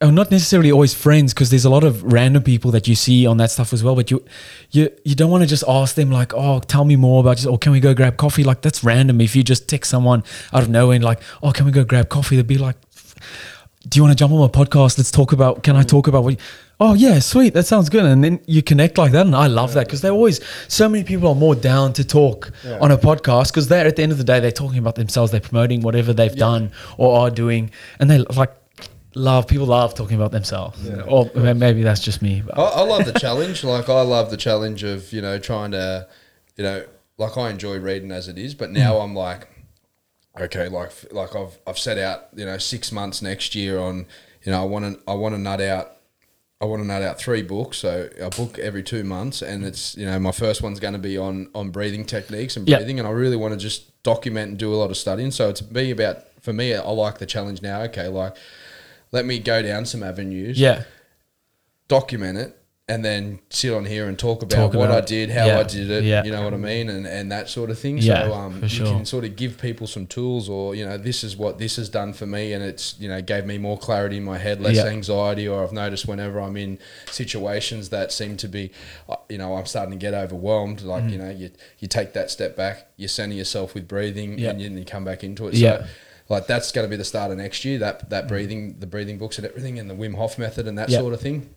oh, not necessarily always friends because there's a lot of random people that you see on that stuff as well. But you, you, you don't want to just ask them like, oh, tell me more about, just, or can we go grab coffee? Like that's random. If you just text someone out of nowhere and like, oh, can we go grab coffee? They'd be like, do you want to jump on my podcast? Let's talk about. Can I talk about what? You, oh yeah, sweet. That sounds good. And then you connect like that, and I love that because they're always so many people are more down to talk on a podcast because they're at the end of the day they're talking about themselves. They're promoting whatever they've done or are doing, and they like love people love talking about themselves. or maybe that's just me. I, I love the challenge. Like I love the challenge of you know trying to, you know, like I enjoy reading as it is, but now Mm. I'm like, okay, like like I've I've set out you know six months next year on you know I want to I want to nut out. I want to nut out three books, so I book every two months, and it's you know my first one's going to be on on breathing techniques and breathing, and I really want to just document and do a lot of studying. So it's be about for me, I like the challenge now. Okay, like let me go down some avenues, yeah, document it and then sit on here and talk about Talk what I did, how Yeah. I did it, Yeah. you know what I mean, and and that sort of thing. Yeah, so um, for you can sort of give people some tools, or you know, this is what this has done for me, and it's you know gave me more clarity in my head, less anxiety, or I've noticed whenever I'm in situations that seem to be, uh, you know, I'm starting to get overwhelmed. Like Mm. you know, you you take that step back, you center yourself with breathing, and then you come back into it. Yeah. So, like that's going to be the start of next year. That that breathing, the breathing books and everything, and the Wim Hof method and that Yeah. sort of thing.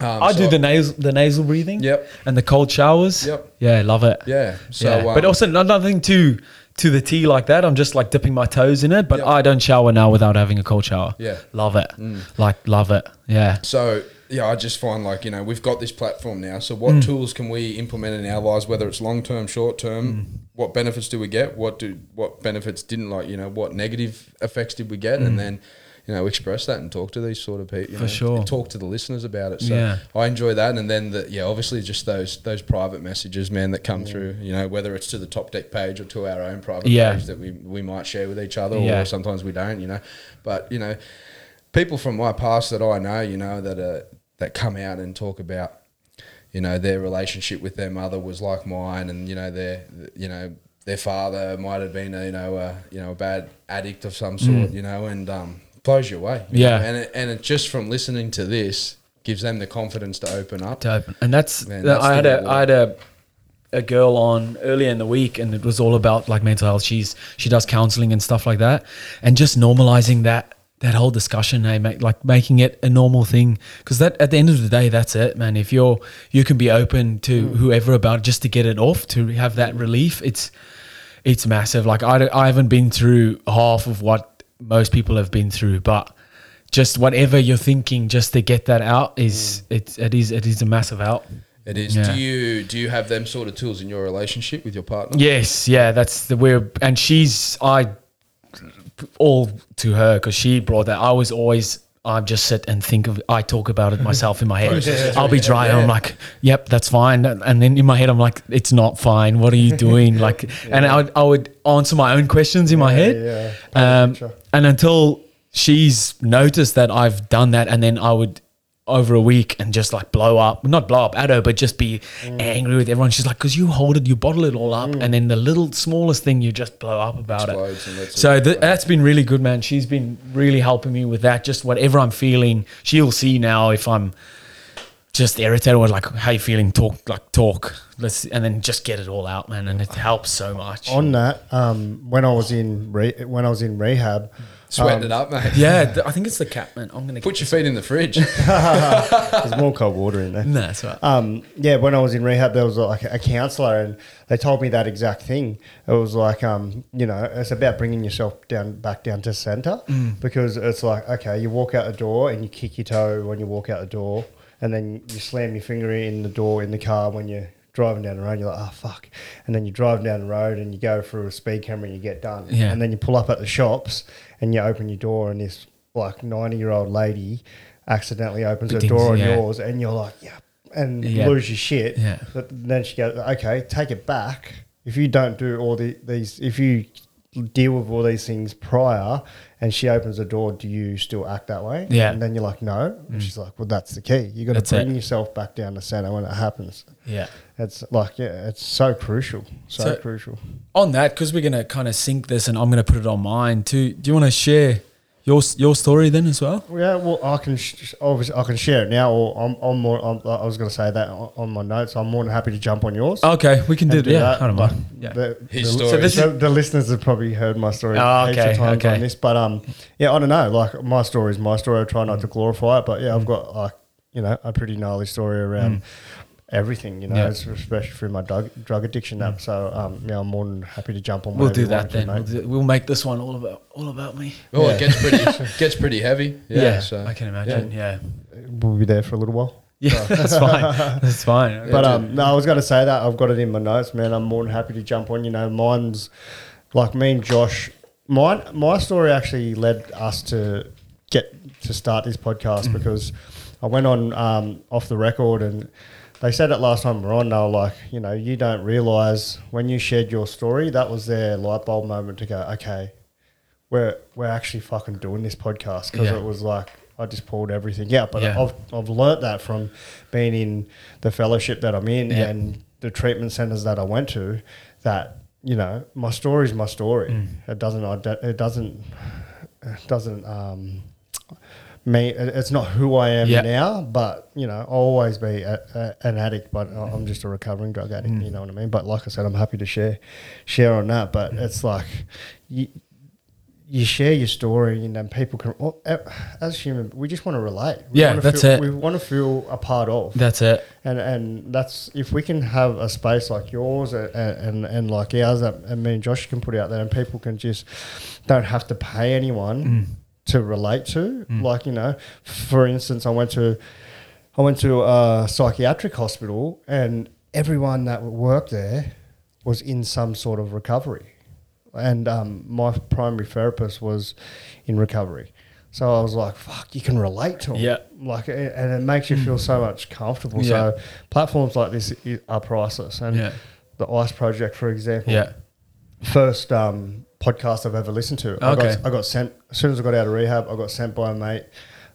Um, I so- do the nasal the nasal breathing. Yep. And the cold showers. Yep. Yeah, love it. Yeah. So, yeah. um, but also not- nothing too to the tea like that. I'm just like dipping my toes in it. But Yep. I don't shower now without having a cold shower. Yeah. Mm. Love it. Like love it. Yeah. So yeah, I just find like you know we've got this platform now. So Mm. what tools can we implement in our lives, whether it's long term, short term? Mm. What benefits do we get? What do what benefits didn't like? You know, what negative effects did we get? Mm. And then you know express that and talk to these sort of people. You For know, sure. talk to the listeners about it. So Yeah. I enjoy that. And then the yeah, obviously just those those private messages, man, that come through. You know, whether it's to the top deck page or to our own private Yeah. page that we we might share with each other, Yeah. or sometimes we don't. You know, but you know people from my past that I know, you know, that uh, that come out and talk about, you know, their relationship with their mother was like mine, and you know, their you know their father might have been a you know a you know a bad addict of some sort, you know, and um, blows you away. you Mm. Yeah. know, and it, and it just from listening to this gives them the confidence to open up. to open. And that's, Man, that's I had a had a a girl on earlier in the week, and it was all about like mental health. She's she does counseling and stuff like that, and just normalizing that that whole discussion, hey, make, like making it a normal thing, because that at the end of the day, that's it, man. If you're you can be open to whoever about it just to get it off, to have that relief. It's it's massive. Like I, I haven't been through half of what most people have been through, but just whatever you're thinking, just to get that out is mm. it's it is it is a massive help. It is. Yeah. Do you do you have them sort of tools in your relationship with your partner? Yes, yeah, that's the we're and she's I all to her because she brought that. I was always I just sit and think of I talk about it myself in my head. I'll be dry and I'm like, yep, that's fine. And then in my head I'm like, it's not fine. What are you doing? Like, and I would, I would answer my own questions in my head. yeah. Um, and until she's noticed that I've done that, and then I would over a week and just like blow up, not blow up at her, but just be Mm. angry with everyone. She's like, because you hold it, you bottle it all up, and then the little smallest thing you just blow up about Explodes it. So th- that's been really good, man. She's been really helping me with that. Just whatever I'm feeling, she'll see now if I'm just irritated or like, how you feeling? Talk, like talk. Let's and then just get it all out, man. And it helps so much. On that, um, when I was in re- when I was in rehab, Sweating um, it up, mate. yeah, th- I think it's the cat, man. I'm gonna Put your feet in the fridge. there's more cold water in there. No, that's right. um, yeah, when I was in rehab, there was like a counselor, and they told me that exact thing. It was like, um, you know, it's about bringing yourself down back down to center because it's like, okay, you walk out the door and you kick your toe when you walk out the door, and then you slam your finger in the door in the car when you're driving down the road. You're like, oh fuck, and then you drive down the road and you go through a speed camera and you get done, Yeah. and then you pull up at the shops and you open your door and this like ninety year old lady accidentally opens her door on yeah. yours and you're like, yeah, and Yeah. lose your shit. Yeah. But then she goes, okay, take it back. If you don't do all the, these, if you deal with all these things prior and she opens the door, do you still act that way? Yeah. Mm. And then you're like, no. And she's like, well, that's the key. You got to bring it. yourself back down to center when it happens. Yeah. It's like, yeah, it's so crucial. So, So- crucial. on that because we're gonna kind of sync this and I'm gonna put it on mine too. Do you want to share your your story then as well? Yeah, well, I can sh- obviously I can share it now, or I'm, I'm more. I'm, I was going to say that on, on my notes. I'm more than happy to jump on yours. Okay, we can do, and it. Yeah, that, I don't mind. Yeah. The, His the, story. So the, is- the listeners have probably heard my story Oh, heaps okay, of times okay. on this, but um, yeah, I don't know. Like my story is my story. I try not to Mm. glorify it, but yeah, I've got like you know a pretty gnarly story around everything. You know, Mm. Yeah. Mm. especially through my drug drug addiction. That so um, yeah, I'm more than happy to jump on. We'll do that want to, then. We'll, do, we'll make this one all about all about me. Oh, Yeah. it gets pretty gets pretty heavy. Yeah, Yeah, so, I can imagine. Yeah, We'll be there for a little while. yeah, that's fine. That's fine. But um, no, I was going to say that I've got it in my notes, man. I'm more than happy to jump on. You know, mine's like me and Josh. Mine, my story actually led us to get to start this podcast because I went on um, off the record and they said it last time we were on. They were like, you know, you don't realize when you shared your story, that was their light bulb moment to go, okay, we're we're actually fucking doing this podcast because Yeah. it was like I just pulled everything out. But Yeah. I've I've learnt that from being in the fellowship that I'm in Yeah. and the treatment centers that I went to. That you know, my story is my story. Mm. It doesn't it doesn't it doesn't um me it's not who I am Yeah. now, but you know, I'll always be a, a, an addict, but I'm just a recovering drug addict. Mm. You know what I mean? But like I said, I'm happy to share share on that. But it's like you you share your story, and then people can. As human, we just want to relate. We Yeah, that's feel, it. We want to feel a part of That's it. and and that's if we can have a space like yours and and, and like ours that and me and Josh can put out there, and people can just don't have to pay anyone Mm. To relate to. Like you know, for instance, I went to I went to a psychiatric hospital, and everyone that worked there was in some sort of recovery, and um, my primary therapist was in recovery. So I was like, "Fuck, you can relate to them." Yeah. like, and it makes you feel so much comfortable. Yeah. So platforms like this are priceless, and Yeah. the Ice Project, for example, Yeah. first um, podcast I've ever listened to. I, Okay. got, I got sent as soon as I got out of rehab. I got sent by a mate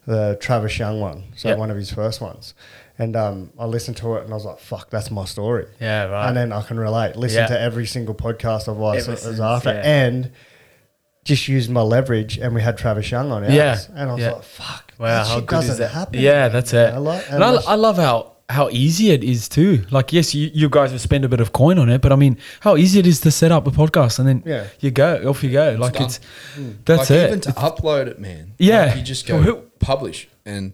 the Travis Young one, so Yeah. one of his first ones, and um, I listened to it and I was like, "Fuck, that's my story." Yeah, right. And then I can relate. Listen Yeah. to every single podcast I've Ever as since, after, yeah. and just used my leverage. And we had Travis Young on ours, Yeah, and I was yeah. like, "Fuck, Wow, that how shit good is doesn't that? happen." Yeah, that's You it. know, like- and I, I love how how easy it is too. Like, yes, you, you guys have spent a bit of coin on it, but I mean, how easy it is to set up a podcast and then Yeah. you go off you go. Like done. it's hmm. that's like it. even to upload it, man. Yeah. Like, you just go Who- publish and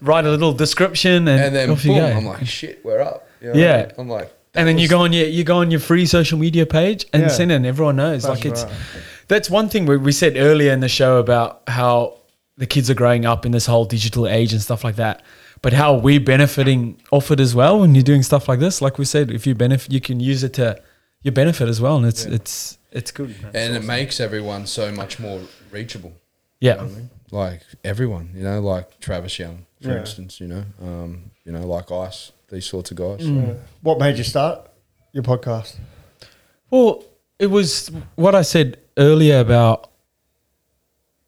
Write a little description and, and then off boom, you go. I'm like, shit, we're up. You know what I Yeah. mean? I'm like, and then you go on your you go on your free social media page and Yeah. send it and everyone knows That's like it's right. that's one thing we, we said earlier in the show about how the kids are growing up in this whole digital age and stuff like that but how we're benefiting off it as well when you're doing stuff like this like we said if you benefit you can use it to your benefit as well and it's it's it's good man. and it makes everyone so much more reachable. yeah Like everyone, you know, like Travis Young, for Yeah. instance, you know, um, you know, like Ice, these sorts of guys. Mm. What made you start your podcast? well it was what i said earlier about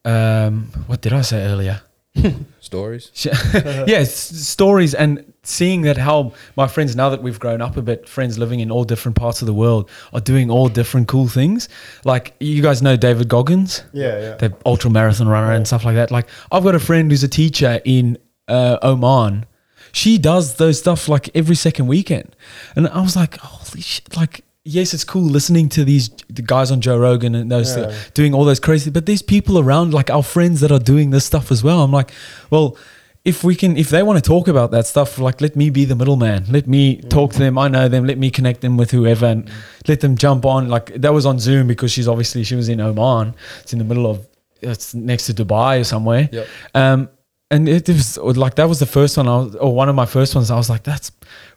um what did i say earlier Stories. yes, stories and seeing that how my friends now that we've grown up a bit, friends living in all different parts of the world are doing all different cool things. Like you guys know David Goggins, Yeah, yeah. the ultra marathon runner and stuff like that. Like I've got a friend who's a teacher in uh, Oman. She does those stuff like every second weekend, and I was like, holy shit! Like yes, it's cool listening to these the guys on Joe Rogan and those Yeah. doing all those crazy, but these people around, like our friends that are doing this stuff as well. I'm like, well, if we can, if they want to talk about that stuff, like let me be the middleman. Let me talk to them. I know them. Let me connect them with whoever and let them jump on. Like that was on Zoom because she's obviously she was in Oman. It's in the middle of it's next to Dubai or somewhere. Yep. Um, and it was like that was the first one I was, or one of my first ones. I was like, that's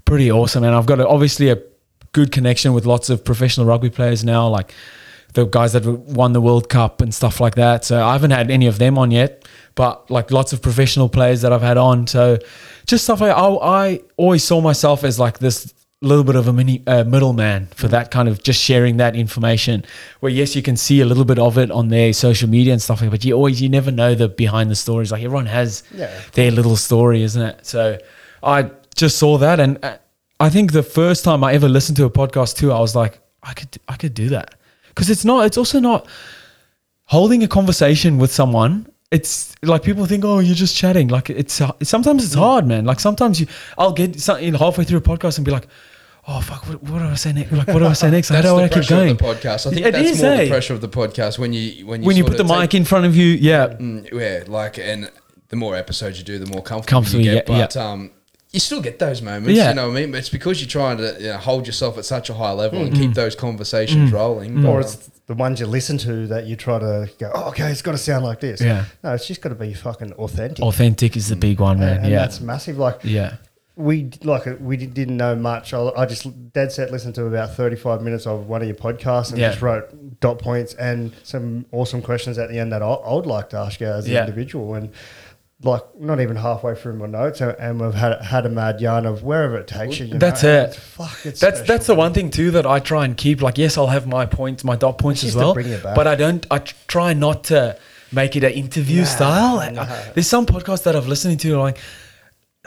pretty awesome. And I've got a, obviously a good connection with lots of professional rugby players now, like the guys that won the World Cup and stuff like that. So I haven't had any of them on yet, but like lots of professional players that I've had on. So just stuff like I, I always saw myself as like this little bit of a mini uh, middleman for that kind of just sharing that information. Where yes, you can see a little bit of it on their social media and stuff like, that, but you always you never know the behind the stories. Like everyone has Yeah. their little story, isn't it? So I just saw that, and uh, I think the first time I ever listened to a podcast too, I was like, I could I could do that because it's not. It's also not holding a conversation with someone. It's like people think, oh, you're just chatting. Like it's sometimes it's hard, man. Like sometimes you, I'll get something halfway through a podcast and be like, oh fuck, what, what do I say next? Like what do I say next? How do I keep going? of the podcast. I think It that's is, more eh? the pressure of the podcast when you when you when you put the take- mic in front of you, yeah, Mm, yeah, like and the more episodes you do, the more comfortable, Comfortable, you get. yeah, but um, you still get those moments. Yeah. You know what I mean? But it's because you're trying to you know, hold yourself at such a high level and Mm-hmm. keep those conversations mm. rolling. Mm. Or it's um, the ones you listen to that you try to go, oh, okay, it's got to sound like this. Yeah. No, it's just got to be fucking authentic. authentic is the mm. big one, man. and, and yeah, that's massive. Like, yeah, we like uh, we didn't know much. I, I just dead set listened to about thirty five minutes of one of your podcasts and Yeah. just wrote dot points and some awesome questions at the end that I, I would like to ask you as an Yeah. individual. And like not even halfway through my notes, and, and we've had had a mad yarn of wherever it takes you. you That's know, it. It's, fuck, it's that's special, that's the man. one thing too that I try and keep. Like, yes, I'll have my points, my dot points It's as well, bring it back. but I don't. I try not to make it an interview style. And, uh, there's some podcasts that I've listened to like.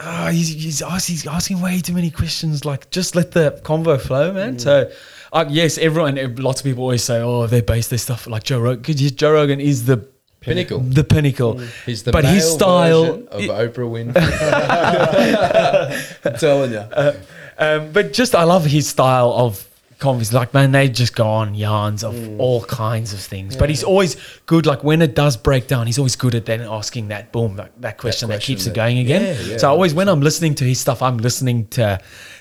Oh, he's, he's, ask, he's asking way too many questions. Like, just let the convo flow, man. So, uh, yes, everyone, lots of people always say, oh, they base their stuff like Joe Rogan. Joe Rogan is the Pinnacle. the pinnacle. He's the pinnacle. but his style, version of Oprah Winfrey. I'm telling you. um, but just I love his style of conversation. Like man, they just go on yarns of Mm. all kinds of things. But he's always good. Like when it does break down, he's always good at then asking that boom that, that question that, question keeps that- it going again. Yeah, yeah, so I always when I'm listening to his stuff, I'm listening to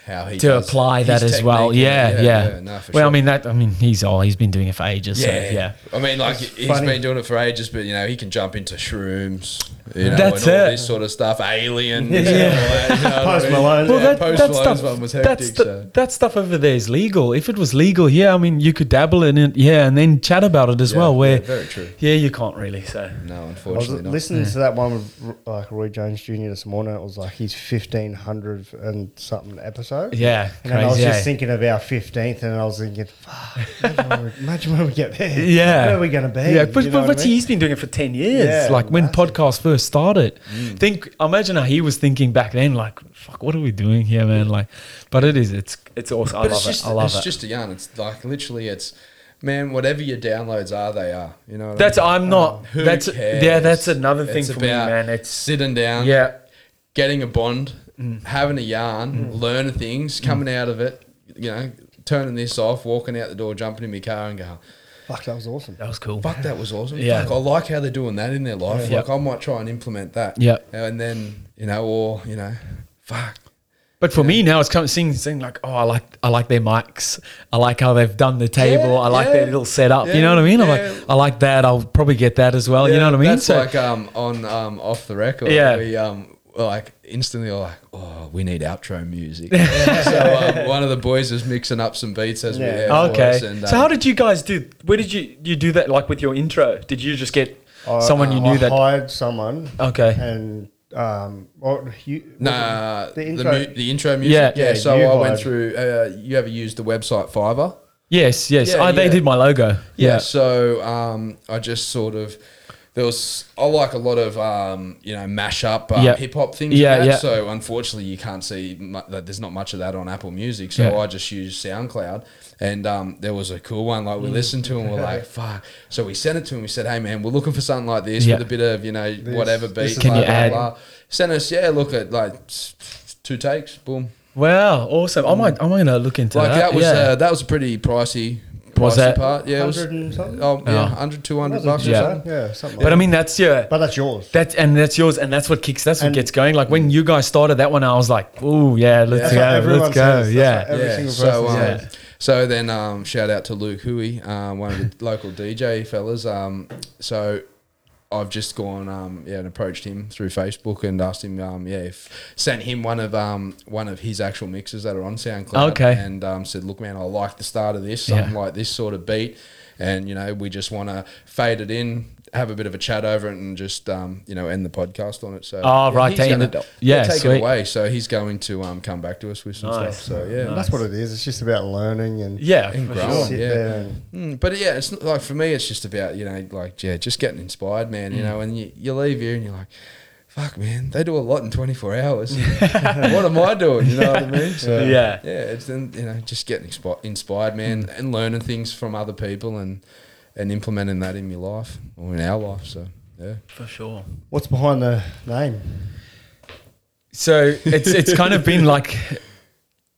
How he to does apply that as well. technique. Yeah, yeah. no, for well, I mean that. I mean he's oh he's been doing it for ages. Yeah, So, yeah. I mean, like he's funny. been doing it for ages, but you know, he can jump into shrooms, you know, That's and all it. this sort of stuff, alien, Yeah. and that, you know what I Post mean? Malone. Well, Yeah, that, Post that Malone's stuff one was hectic. that's the, so. that stuff over there is legal. If it was legal, yeah, I mean you could dabble in it, yeah, and then chat about it as Yeah, well. Where yeah, very true. yeah, you can't really. So No, I was unfortunately not. listening to that one with like Roy Jones Jr. this morning. It was like his fifteen hundred and something episode. Yeah, And then I was crazy. just eh? thinking of our fifteenth, and I was thinking, "Fuck, imagine, when we, imagine when we get there. Yeah. where are we going to be? Yeah, but, You know but, but I mean? he's been doing it for 10 years. Yeah, like when massive. podcasts first started. Mm. Think, imagine how he was thinking back then, like, fuck, what are we doing here, man? Mm. Like, but it is, it's it's awesome. I love it's just, it. I love it's it. just a yarn. It's like literally, it's man, whatever your downloads are, they are. You know. What that's, I mean? I'm not, um, Who that's, cares? yeah, that's another thing It's for me, man. It's, sitting down, yeah, getting a bond, Mm. having a yarn, learning things, coming out of it. You know, turning this off, walking out the door, jumping in my car, and go. Fuck, that was awesome. that was cool. Fuck, that was awesome. Yeah. Fuck, I like how they're doing that in their life. Yeah. Like, I might try and implement that. Yeah. And then, you know, or, you know, fuck. But for me now, it's kind of seeing, seeing like, oh, I like, I like their mics. I like how they've done the table. Yeah, I like yeah. their little setup. you know what I mean? I'm like, I like that. I'll probably get that as well. you know what I mean? That's So- like um, on um, Off the Record. Yeah. We, um, were like, instantly like, oh, we need outro music. so um, one of the boys is mixing up some beats as we Yeah. there for Okay. us, And, so um, how did you guys do? Where did you you do that? Like with your intro? Did you just get I- someone you I knew that? hired someone. Okay. And um, what you? Nah, the the, intro. mu- the intro music. Yeah. Yeah, Yeah, so you I went through. Uh, you ever used the website Fiverr? Yes, yes. Yeah, oh, they did my logo. Yeah. Yeah. So um, I just sort of there was I like a lot of um, you know mashup uh, Yeah. hip hop things. Yeah, Yeah, yeah. So unfortunately, you can't see mu- that. There's not much of that on Apple Music. So Yeah. I just use SoundCloud, and um, there was a cool one. Mm. Like we listened to, and we're like, "Fuck!" So we sent it to him. We said, "Hey man, we're looking for something like this Yeah. with a bit of you know whatever this beat." Can blah, you blah, add- blah. Send us, yeah. Look at like two takes, boom. Wow, awesome. I might, I'm gonna look into Like that. that was yeah. uh, that was pretty pricey. Was that- part? Yeah, it was. 100 and something? Oh yeah, Oh. 100, 200 Was it bucks or Yeah. something. Yeah, something. but I like mean, that's your. but that's yours. That's and that's yours, and that's what kicks. That's what And- gets going. Like when you guys started that one, I was like, "Oh yeah, let's That's what go, everyone let's go." says. That's Yeah, what every yeah. single so, um, says. so then um, shout out to Luke Huey, um, one of the local DJ fellas. Um, so I've just gone um, yeah and approached him through Facebook and asked him um, yeah if sent him one of um, one of his actual mixes that are on SoundCloud. Okay. And um, said, look man, I like the start of this, Yeah. something like this sort of beat, and you know we just want to fade it in. Have a bit of a chat over it and just um, you know end the podcast on it. So Oh, right, he's gonna- it- yeah, take sweet. it away. So he's going to um, come back to us with some Nice. stuff. So yeah, And That's what it is. It's just about learning and yeah, And growing. sure. sit yeah. Mm, but yeah, it's not, like for me, it's just about you know, like yeah, just getting inspired, man. Mm. You know, and you, you leave here and you're like, fuck, man, they do a lot in 24 hours. what am I doing? You know what I mean? So, Yeah. yeah, it's then you know just getting inspired, man, Mm. and learning things from other people and and implementing that in your life or in our life. So yeah, for sure. what's behind the name? So it's it's kind of been like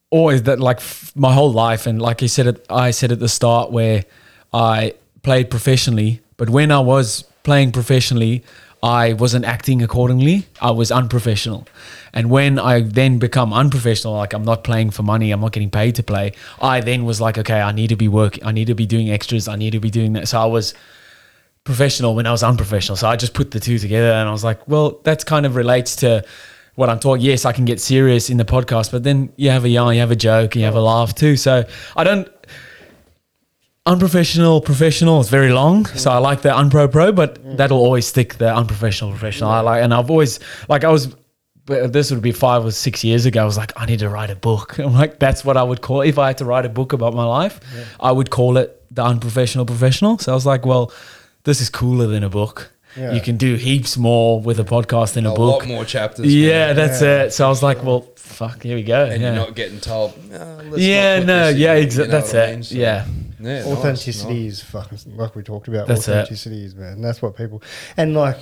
always that like f- my whole life, and like you said, it, I said at the start where I played professionally, but when I was playing professionally, I wasn't acting accordingly. I was unprofessional, and when I then become unprofessional, like I'm not playing for money, I'm not getting paid to play. I then was like, okay, I need to be working, I need to be doing extras, I need to be doing that. So I was professional when I was unprofessional. So I just put the two together and I was like, well, that's kind of relates to what I'm talking. Yes, I can get serious in the podcast, but then you have a yarn, you have a joke, you have a laugh too. So I don't unprofessional, professional is very long. So I like the unpro pro, but mm. that'll always stick the unprofessional, professional. I like, and I've always like I was. This would be five or six years ago. I was like, I need to write a book. I'm like, that's what I would call. If I had to write a book about my life, I would call it the unprofessional professional. So I was like, well, this is cooler than a book. Yeah. you can do heaps more with a podcast than a, a book. lot more chapters. Yeah, man. that's it. So I was like, well, fuck, here we go. and yeah. you're not getting told. "No, let's yeah, not no, this in," yeah, you know that's what I it. mean? So, yeah, yeah, authenticity nice. is fucking like we talked about. That's authenticity is man. That's what people and like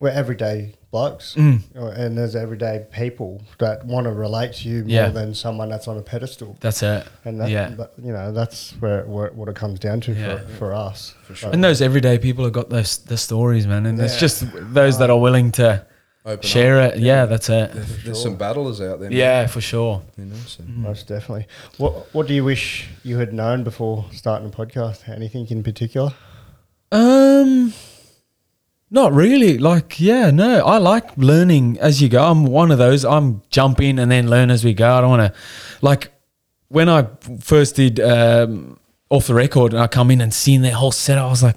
we're everyday blokes, Mm. and there's everyday people that want to relate to you more Yeah. than someone that's on a pedestal. that's it. And that, yeah. that- you know, that's where, where what it comes down to Yeah. for, for us. For sure. And those everyday people have got those the stories, man, and it's just those that are willing to Open share up. it. Yeah, that's it. There's some battlers out there. man, Yeah, for sure. you know. So. Most definitely. What What do you wish you had known before starting a podcast? Anything in particular? Um, not really. Like, yeah, no. I like learning as you go. I'm one of those. I'm jump in and then learn as we go. I don't want to, like, when I first did um, off the record and I come in and seen their whole setup, I was like,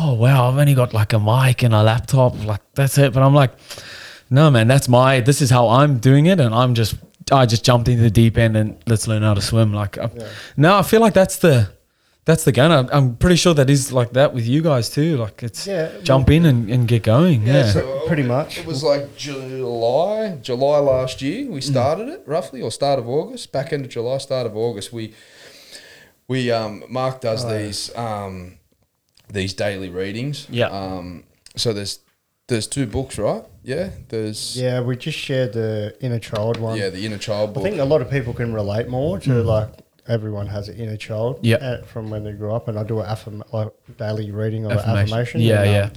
oh wow, I've only got like a mic and a laptop. Like that's it. But I'm like, no, man, that's my. This is how I'm doing it, and I'm just. I just jumped into the deep end and let's learn how to swim. Like, I, no, I feel like that's the. That's the gun. I'm, I'm pretty sure that is like that with you guys too. Like it's Yeah, jump in and, and get going. Yeah. so Pretty much. It was like July, July last year. We started it roughly, or start of August, back end of July, start of August. We we um, Mark does these um, these daily readings. Yeah. Um, so there's there's two books, right? Yeah. There's Yeah, we just shared the inner child one. yeah the inner child I think a lot of people can relate more to like everyone has an inner child Yeah. from when they grew up, and I do an affirm- like daily reading of Affirmation. affirmation. affirmation Yeah, and, yeah. um,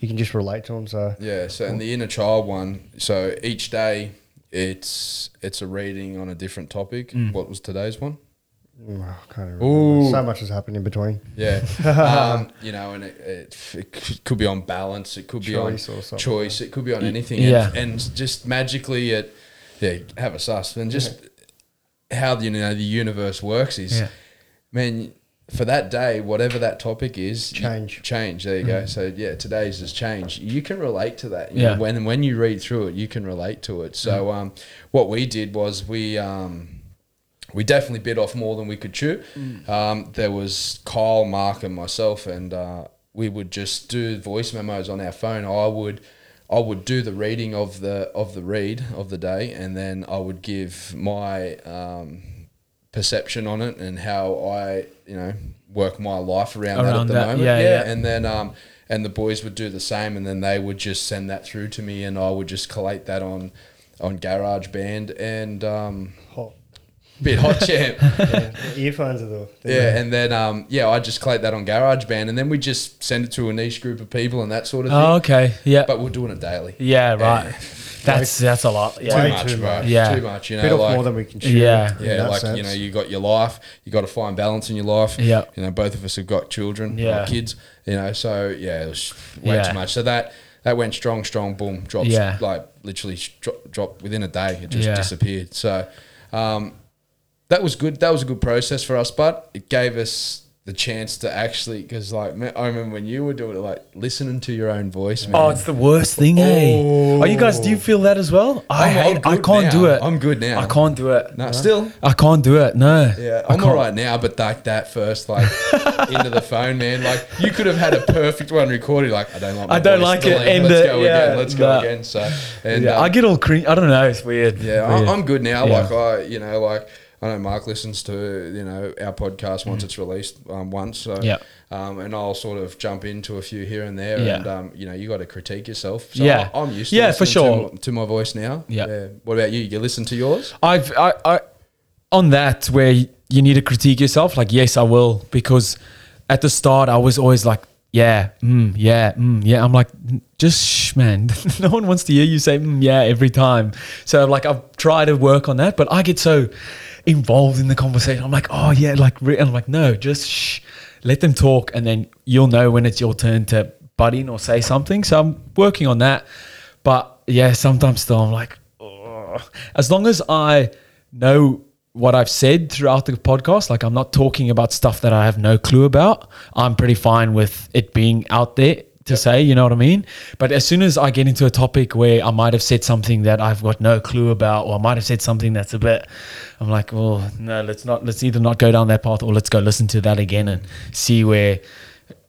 you can just relate to them. So Yeah, so and the inner child one. So each day, it's it's a reading on a different topic. Mm. What was today's one? Mm, I can't remember. Ooh. So much has happened in between. Yeah, um, you know, and it, it, it could be on balance. It could be Choice on or choice. It could be on anything. yeah. and, and just magically, it yeah, have a sus and just how you know the universe works is, Yeah. man. For that day, whatever that topic is, Change. change. There you go. So yeah, today's is change. You can relate to that. You Yeah. know, when when you read through it, you can relate to it. So um, what we did was we um, we definitely bit off more than we could chew. Um, there was Kyle, Mark, and myself, and uh, we would just do voice memos on our phone. I would, I would do the reading of the of the read of the day, and then I would give my um, perception on it and how I, you know, work my life around, that at the that, moment. yeah, yeah. and then um, and the boys would do the same, and then they would just send that through to me, and I would just collate that on on GarageBand and. Um, Hot. Bit hot champ. yeah, earphones are the Yeah, and then um, yeah, I just collate that on GarageBand, and then we just send it to a niche group of people and that sort of thing. Oh, okay. Yeah. But we're doing it daily. yeah. Right. That's that's a lot. Too Yeah. Way much, too bro. much. Yeah. Too much. You know, bit like more than we can chew. Yeah. yeah, that like you know, you got your life. You got to find balance in your life. Yeah. You know, both of us have got children, Yeah. like kids. You know, so yeah, it was way Yeah. too much. So that that went strong, strong, boom, drops. Yeah. Like literally drop, drop within a day. It just Yeah. disappeared. So. Um, that was good. That was a good process for us, but it gave us the chance to actually because like man, I remember when you were doing it, like listening to your own voice. Man. Oh, it's the worst thing, hey. Oh, you guys, do you feel that as well? I I'm- hate. I'm I can't now. do it. I'm good now. I can't do it. no, still. I can't do it. No. Yeah, I I'm all right now, but like that first, like into the phone, man. Like you could have had a perfect one recorded. Like I don't like. My I don't voice like it, delayed. and let's the- go yeah, again. Let's go nah. again. So, and Yeah, um, I get all cringe. I don't know. It's weird. Yeah, Weird. I, I'm good now. Yeah. Like I, you know, like I know Mark listens to you know our podcast once it's released um, once. So Mm. Yeah. um, and I'll sort of jump into a few here and there, Yeah. and um, you know, you got to critique yourself. So Yeah. I, am used to Yeah, for sure. to, to my voice now. Yeah. What about you? You listen to yours? I've I, I on that where you need to critique yourself. Like yes, I will because at the start I was always like yeah, mm, yeah, mm, yeah. I'm like just shh, man. no one wants to hear you say mm, yeah every time. So like I've tried to work on that, but I get so involved in the conversation. I'm like oh yeah, like I'm like no, just shh. Let them talk, and then you'll know when it's your turn to butt in or say something. So I'm working on that. But yeah, sometimes still I'm like, as long as I know what I've said throughout the podcast, like I'm not talking about stuff that I have no clue about, I'm pretty fine with it being out there to say, you know what I mean? But as soon as I get into a topic where I might have said something that I've got no clue about, or I might have said something that's a bit, I'm like, well, no, let's not, let's either not go down that path or let's go listen to that again and see where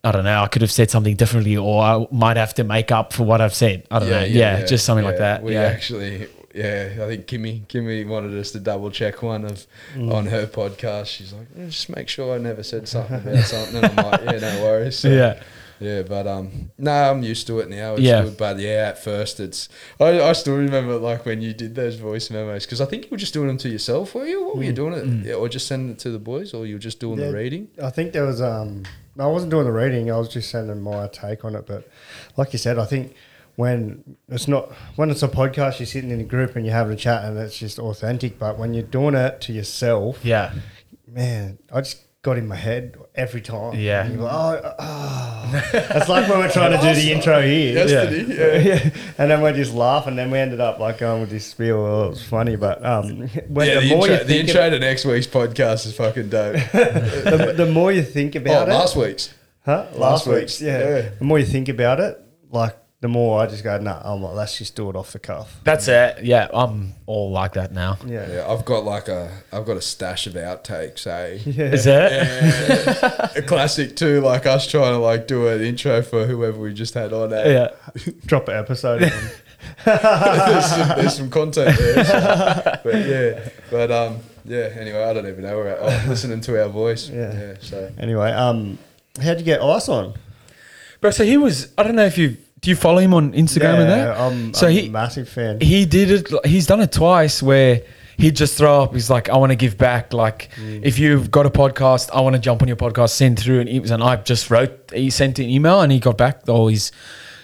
I don't know, I could have said something differently, or I might have to make up for what I've said. I don't know. Yeah, just something like that. We yeah. actually, yeah, I think Kimmy, Kimmy wanted us to double check one of mm. on her podcast. She's like, "Yeah, just make sure I never said something about something. And I'm like, yeah, no worries. So, Yeah. Yeah, but um, no, I'm used to it now. It's Yeah. good, but yeah, at first it's. I, I still remember like when you did those voice memos because I think you were just doing them to yourself, were you? What were you doing it, yeah, or just sending it to the boys, or you were just doing Yeah. the reading? I think there was um no, I wasn't doing the reading. I was just sending my take on it. But like you said, I think when it's not when it's a podcast, you're sitting in a group and you're having a chat and it's just authentic. But when you're doing it to yourself, Yeah. man, I just got in my head every time. Yeah. And you're like, oh, oh. It's like when we're trying to do the intro here. Yesterday, yeah. yeah. And then we just laugh, and then we ended up like going with this spiel. Well, it was funny, but um, when yeah, the, the, more intro, you the think intro to next week's podcast is fucking dope. the, the more you think oh, about it, last week's. Huh? Last, Last week's, week's, yeah. yeah. The more you think about it, like the more I just go, nah, I'm like, let's just do it off the cuff. That's it. Yeah, I'm all like that now. Yeah. Yeah, I've got like a, I've got a stash of outtakes, eh? Is it? a classic too, like us trying to like do an intro for whoever we just had on. Eh? Yeah. Drop an episode. in. there's, some, there's some content there. so- but yeah, but um, yeah. Anyway, I don't even know. We're oh, listening to our voice. Yeah. Yeah. so anyway, um, how'd you get ice on? Bro, so he was, I don't know if you, do you follow him on Instagram and that? I'm, so I'm he, a massive fan. he did it, he's done it twice where he'd just throw up, he's like, I want to give back. Like, mm. if you've got a podcast, I want to jump on your podcast, send through an email. And I just wrote, he sent an email and he got back, all his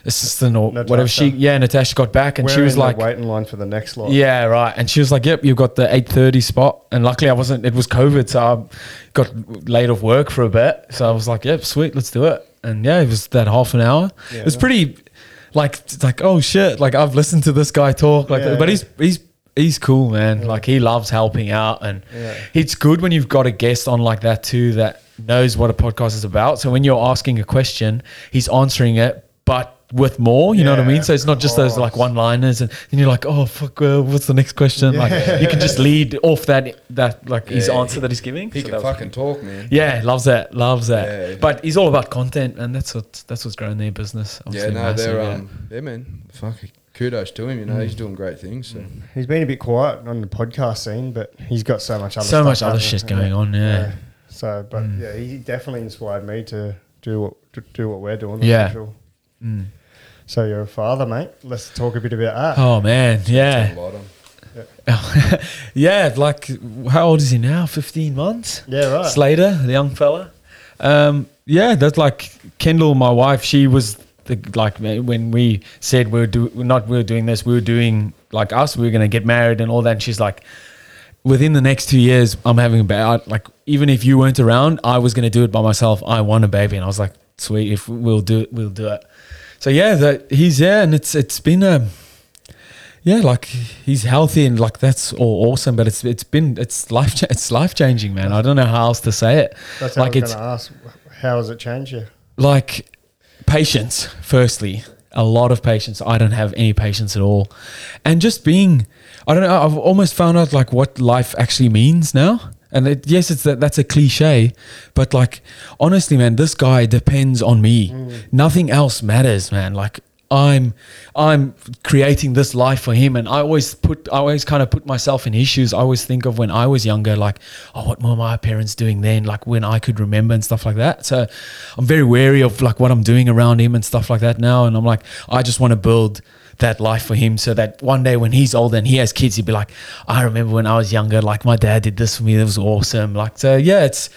assistant or whatever she, yeah, Natasha got back and We're she was like, waiting line for the next lot. Yeah, right. And she was like, "Yep, you've got the eight thirty spot." And luckily, I wasn't. It was COVID, so I got laid off work for a bit. So I was like, "Yep, sweet, let's do it." And yeah, it was that half an hour. it was pretty, like, it's like oh shit, like I've listened to this guy talk, like, Yeah, but yeah. he's he's he's cool, man. Like he loves helping out, and Yeah. it's good when you've got a guest on like that too that knows what a podcast is about. So when you're asking a question, he's answering it, but with more, you know what I Yeah, mean? So it's not just those like course. one liners and then you're like, oh fuck, well, what's the next question? Like you can just lead off that that like his Yeah, answer that he's giving. he So can that was fucking talk, man. yeah, loves that, loves that. Yeah. But he's all about content, and that's what that's what's growing their business. Yeah, Obviously no, massive, they're yeah. um, yeah, man. Fuck, kudos to him. You know, Mm. he's doing great things. So. He's been a bit quiet on the podcast scene, but he's got so much other so stuff much other happening. shit going on. Yeah, So, but Mm. yeah, he definitely inspired me to do what to do what we're doing. that's Yeah. for sure. So you're a father, mate. Let's talk a bit about that. Oh man, yeah, Bottom. yeah. Like, how old is he now? Fifteen months. Yeah, right. Slater, the young fella. Um, yeah, that's like Kendall, my wife. She was the like when we said we were do we're not we were doing this, we were doing like us. We were gonna get married and all that. And she's like, within the next two years, I'm having a baby. Like even if you weren't around, I was gonna do it by myself. I want a baby, and I was like, sweet, if we'll do it, we'll do it. So yeah, that he's there, and it's it's been a yeah, like he's healthy and like that's all awesome. But it's it's been it's life cha- it's life changing, man. I don't know how else to say it. That's how like it's ask. How has it changed you? like patience. Firstly, a lot of patience. I don't have any patience at all, and just being. I don't know. I've almost found out like what life actually means now. And it, yes, it's that that's a cliche, but like honestly, man, this guy depends on me. Mm. Nothing else matters, man. Like I'm I'm creating this life for him and I always put I always kind of put myself in his shoes. I always think of when I was younger, like, oh what were my parents doing then? Like when I could remember and stuff like that. So I'm very wary of like what I'm doing around him and stuff like that now. And I'm like, I just want to build that life for him so that one day when he's older and he has kids, he'd be like, I remember when I was younger, like my dad did this for me. That was awesome. Like so yeah, it's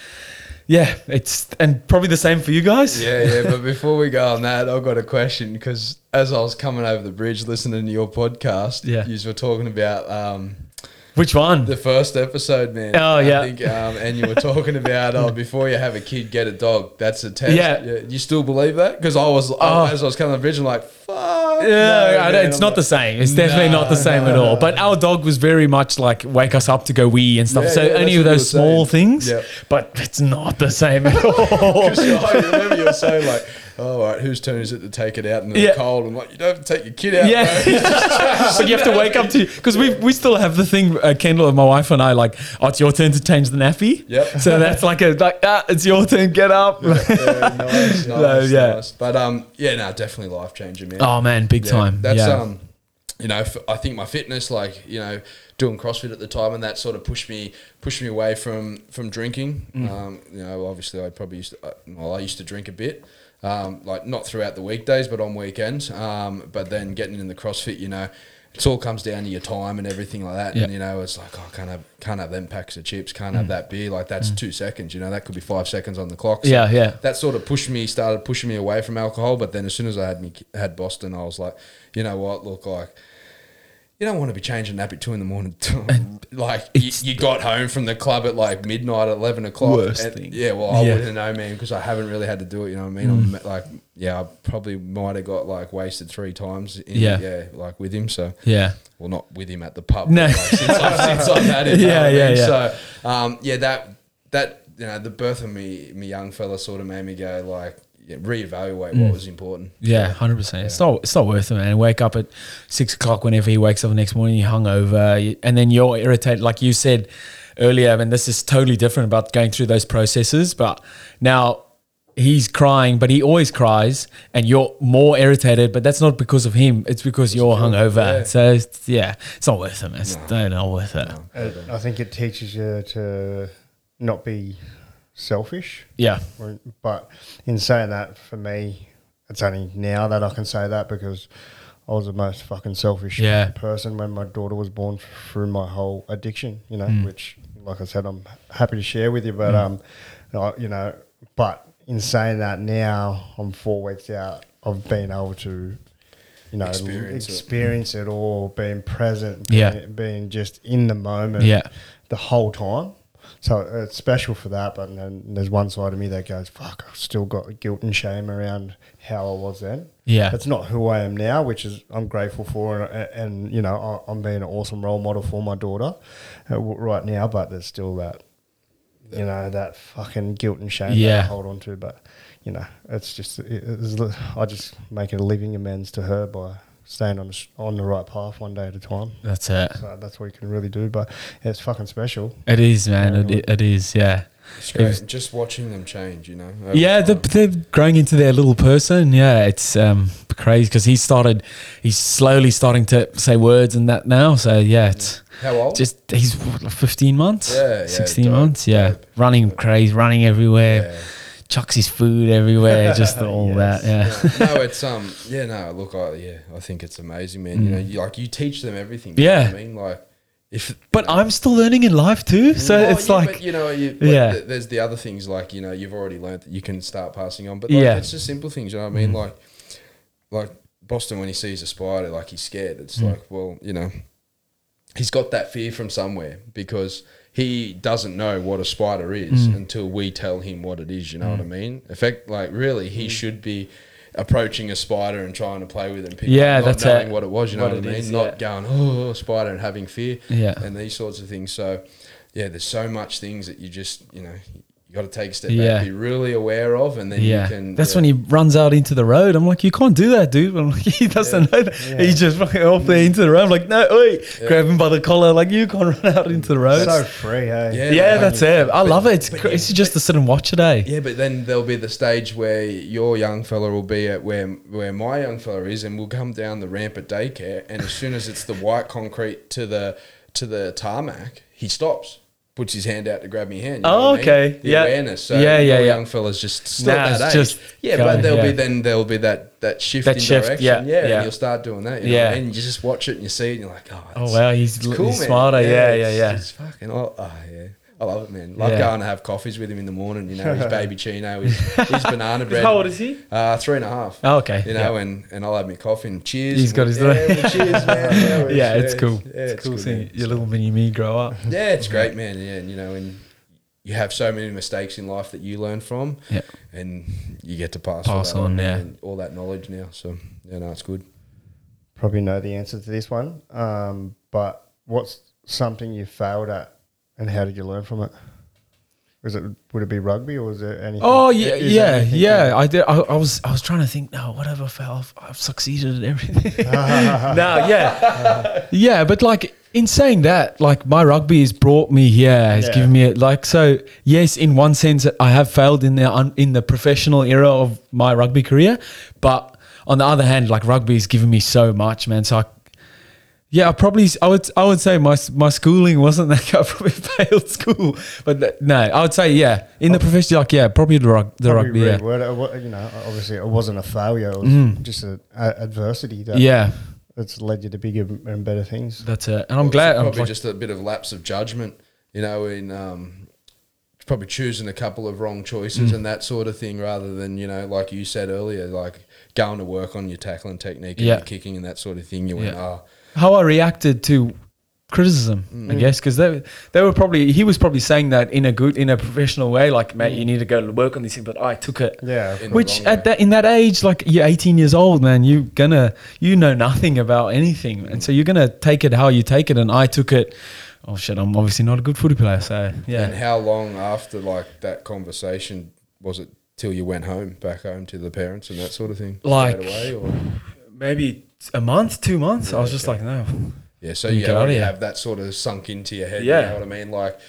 yeah, it's and probably the same for you guys. Yeah, yeah. But before we go on that, I've got a question because as I was coming over the bridge listening to your podcast, Yeah. you were talking about um, Which one? the first episode, man. Oh, yeah. I think, um, and you were talking about oh, before you have a kid, get a dog. That's a test. Yeah. You still believe that? Because I was Oh. as I was coming to the bridge, I'm like, fuck. Yeah, no, it's I'm not like, the same. It's definitely not the same no, at all. no. But our dog was very much like wake us up to go wee and stuff. Yeah, so yeah, any of those small saying. things. Yeah. But it's not the same at all. Because I remember you were saying like oh, all right, whose turn is it to take it out in the Yeah. cold? I'm like, you don't have to take your kid out, Yeah, but you have to wake up to because we we still have the thing. Uh, Kendall and my wife and I like, oh, it's your turn to change the nappy. Yep. So that's like a like ah, it's your turn. Get up. yeah, nice, nice, So, yeah. nice. But um, yeah, no, definitely life changing, man. oh man, big Yeah, time. That's yeah. um, you know, f- I think my fitness, like you know, doing CrossFit at the time, and that sort of pushed me pushed me away from from drinking. Mm. Um, you know, obviously, I probably used to, uh, well, I used to drink a bit. Um, like not throughout the weekdays, but on weekends. Um, but then getting in the CrossFit, you know, it all comes down to your time and everything like that. Yeah. And you know, it's like, oh, I can't have can't have them packs of chips, can't have that beer. Like that's two seconds. You know, that could be five seconds on the clock. So Yeah, yeah. That sort of pushed me, started pushing me away from alcohol. But then as soon as I had me had Boston, I was like, you know what? Look, like you don't want to be changing nappy two in the morning. like you, you got home from the club at like midnight, at eleven o'clock. Worst and- thing. Yeah, well, I Yeah. Mm. wouldn't know, man, because I haven't really had to do it. You know what I mean? I'm like, yeah, I probably might have got like wasted three times. In, Yeah. yeah, like with him. So yeah. well, not with him at the pub. No. like, since, I've, since I've had him. you Yeah, yeah, yeah. So, um, yeah, that that you know, the birth of me, me young fella, sort of made me go like, yeah, reevaluate Mm. what was important. Yeah, hundred percent. It's not. It's not worth it, man. Wake up at six o'clock whenever he wakes up the next morning. You're hungover, and then you're irritated, like you said earlier. I mean, this is totally different about going through those processes. But now he's crying, but he always cries, and you're more irritated. But that's not because of him. It's because you're hungover. yeah. So it's, yeah, it's not worth it, man. It's no, not worth it. It, I think it teaches you to not be selfish. Yeah, But in saying that, for me, it's only now that I can say that because I was the most fucking selfish Yeah. person when my daughter was born through my whole addiction, you know, Mm. which, like I said, I'm happy to share with you. But, um, you know, but in saying that now, I'm four weeks out of being able to, you know, Experience experience, it. it. all, being present, Yeah. being, being just in the moment Yeah. the whole time. So it's special for that, but then there's one side of me that goes, "Fuck, I've still got guilt and shame around how I was then." Yeah. it's not who I am now, which is I'm grateful for, and, and you know I- I'm being an awesome role model for my daughter uh, right now. But there's still that, you know, that fucking guilt and shame that Yeah. I hold on to. But you know, it's just it, it's, I just make it a living amends to her by staying on the, on the right path one day at a time. that's it. So that's what you can really do. But it's fucking special. It is, man. Yeah. It, it is. Yeah. It's It was- Just watching them change, you know. Yeah, they're, they're growing into their little person. Yeah, it's um, crazy because he started, he's slowly starting to say words and that now. So yeah, it's How old? just he's 15 months, Yeah, yeah, 16 dope, months. Yeah, dope. running crazy, running everywhere, Yeah. Chucks his food everywhere, just all that. Yeah, no, it's um, yeah, no, look, I, yeah, I think it's amazing, man. You know, you, like you teach them everything. you know Mm. Yeah. what I mean, like if, but I'm still learning in life too. So Oh, it's yeah, like, but, you know, you, like, Yeah. th- there's the other things like you know you've already learned that you can start passing on, but like, Yeah. Mm. it's just simple things. You know what I mean? Like, like Boston when he sees a spider, like he's scared. It's Mm. like, well, you know, he's got that fear from somewhere because he doesn't know what a spider is Mm. until we tell him what it is. You know what I mean? Effect like really, he should be. Approaching a spider and trying to play with it, and pick Yeah, up, not that's knowing it. what it was. You know What what, I mean? is, Not yeah. going oh spider and having fear Yeah. and these sorts of things. So, yeah, there's so much things that you just you know you got to take a step Yeah. back, be really aware of, and then yeah, you can. that's yeah. when he runs out into the road. I'm like, you can't do that, dude. I'm like, he doesn't know that. He's just fucking off there into the road. I'm like, no, wait, grab him by the collar. Like, you can't run out into the road. So free, hey. Yeah, yeah, like- that's it. I but- love it. It's, but yeah, it's just to sit and watch it, eh? Yeah, but then there'll be the stage where your young fella will be at where where my young fella is, and we'll come down the ramp at daycare, and as soon as it's the white concrete to the to the tarmac, he stops. Puts his hand out to grab me hand. you know Oh, what I mean? okay. The Yeah. awareness. So Yeah, yeah, yeah. young fella's just still Nah, that age. just yeah, going, but there'll be then there'll be that that shift That in shift, direction. yeah, Yeah, yeah. and you'll start doing that. You know, Yeah. and you just watch it and you see it and you're like, oh, Oh wow, he's, it's cool, he's man. smarter. Yeah, yeah, it's- yeah. It's fucking. Oh, oh, yeah. I love it, man. Love Yeah. going to have coffees with him in the morning. You know, his baby chino, his, his banana bread. How old is he? Uh, three and a half. Oh, okay. You know, yeah. and, and I'll have my coffee and cheers. He's got his yeah, little- well, cheers, man. Yeah, yeah, it's cool. Yeah, it's, cool good, seeing man. your little mini me grow up. Yeah, it's great, man. Yeah, and you know, and you have so many mistakes in life that you learn from, Yeah. and you get to pass, Pass that on, man, yeah. and all that knowledge now. So yeah, no, it's good. Probably know the answer to this one. Um, but what's something you failed at and how did you learn from it? Was it would it be rugby or was there anything? Oh yeah, yeah, there yeah. I did. I, I was, I was trying to think. No, whatever fell, I've, I've succeeded at everything. no, yeah, yeah. But like in saying that, like my rugby has brought me here, has Yeah. given me it. Like so, yes, in one sense, I have failed in the un, in the professional era of my rugby career, but on the other hand, like rugby has given me so much, man. So I, yeah, I probably I would I would say my my schooling wasn't that good. I probably failed school, but no, I would say yeah in the profession like yeah probably the, rug, the Probably rugby yeah really word- you know, obviously it wasn't a failure. It was just a, a adversity that Mm. yeah that's led you to bigger and better things. that's it and I'm Well, glad it's I'm probably like, just a bit of lapse of judgment, you know, in um, probably choosing a couple of wrong choices Mm. and that sort of thing, rather than you know, like you said earlier, like going to work on your tackling technique and Yeah. your kicking and that sort of thing. You went, Yeah. oh, how I reacted to criticism Mm. I guess because they they were probably he was probably saying that in a good in a professional way like mate you need to go work on this thing but I took it Yeah, which at way. that in that age like you're 18 years old man you gonna you know nothing about anything and so you're gonna take it how you take it and I took it oh shit I'm obviously not a good footy player so yeah And how long after like that conversation was it till you went home, back home to the parents and that sort of thing? Like- away, or maybe a month, two months. I was just like, no. yeah, so You you already have that sort of sunk into your head. Yeah. you know what I mean. Like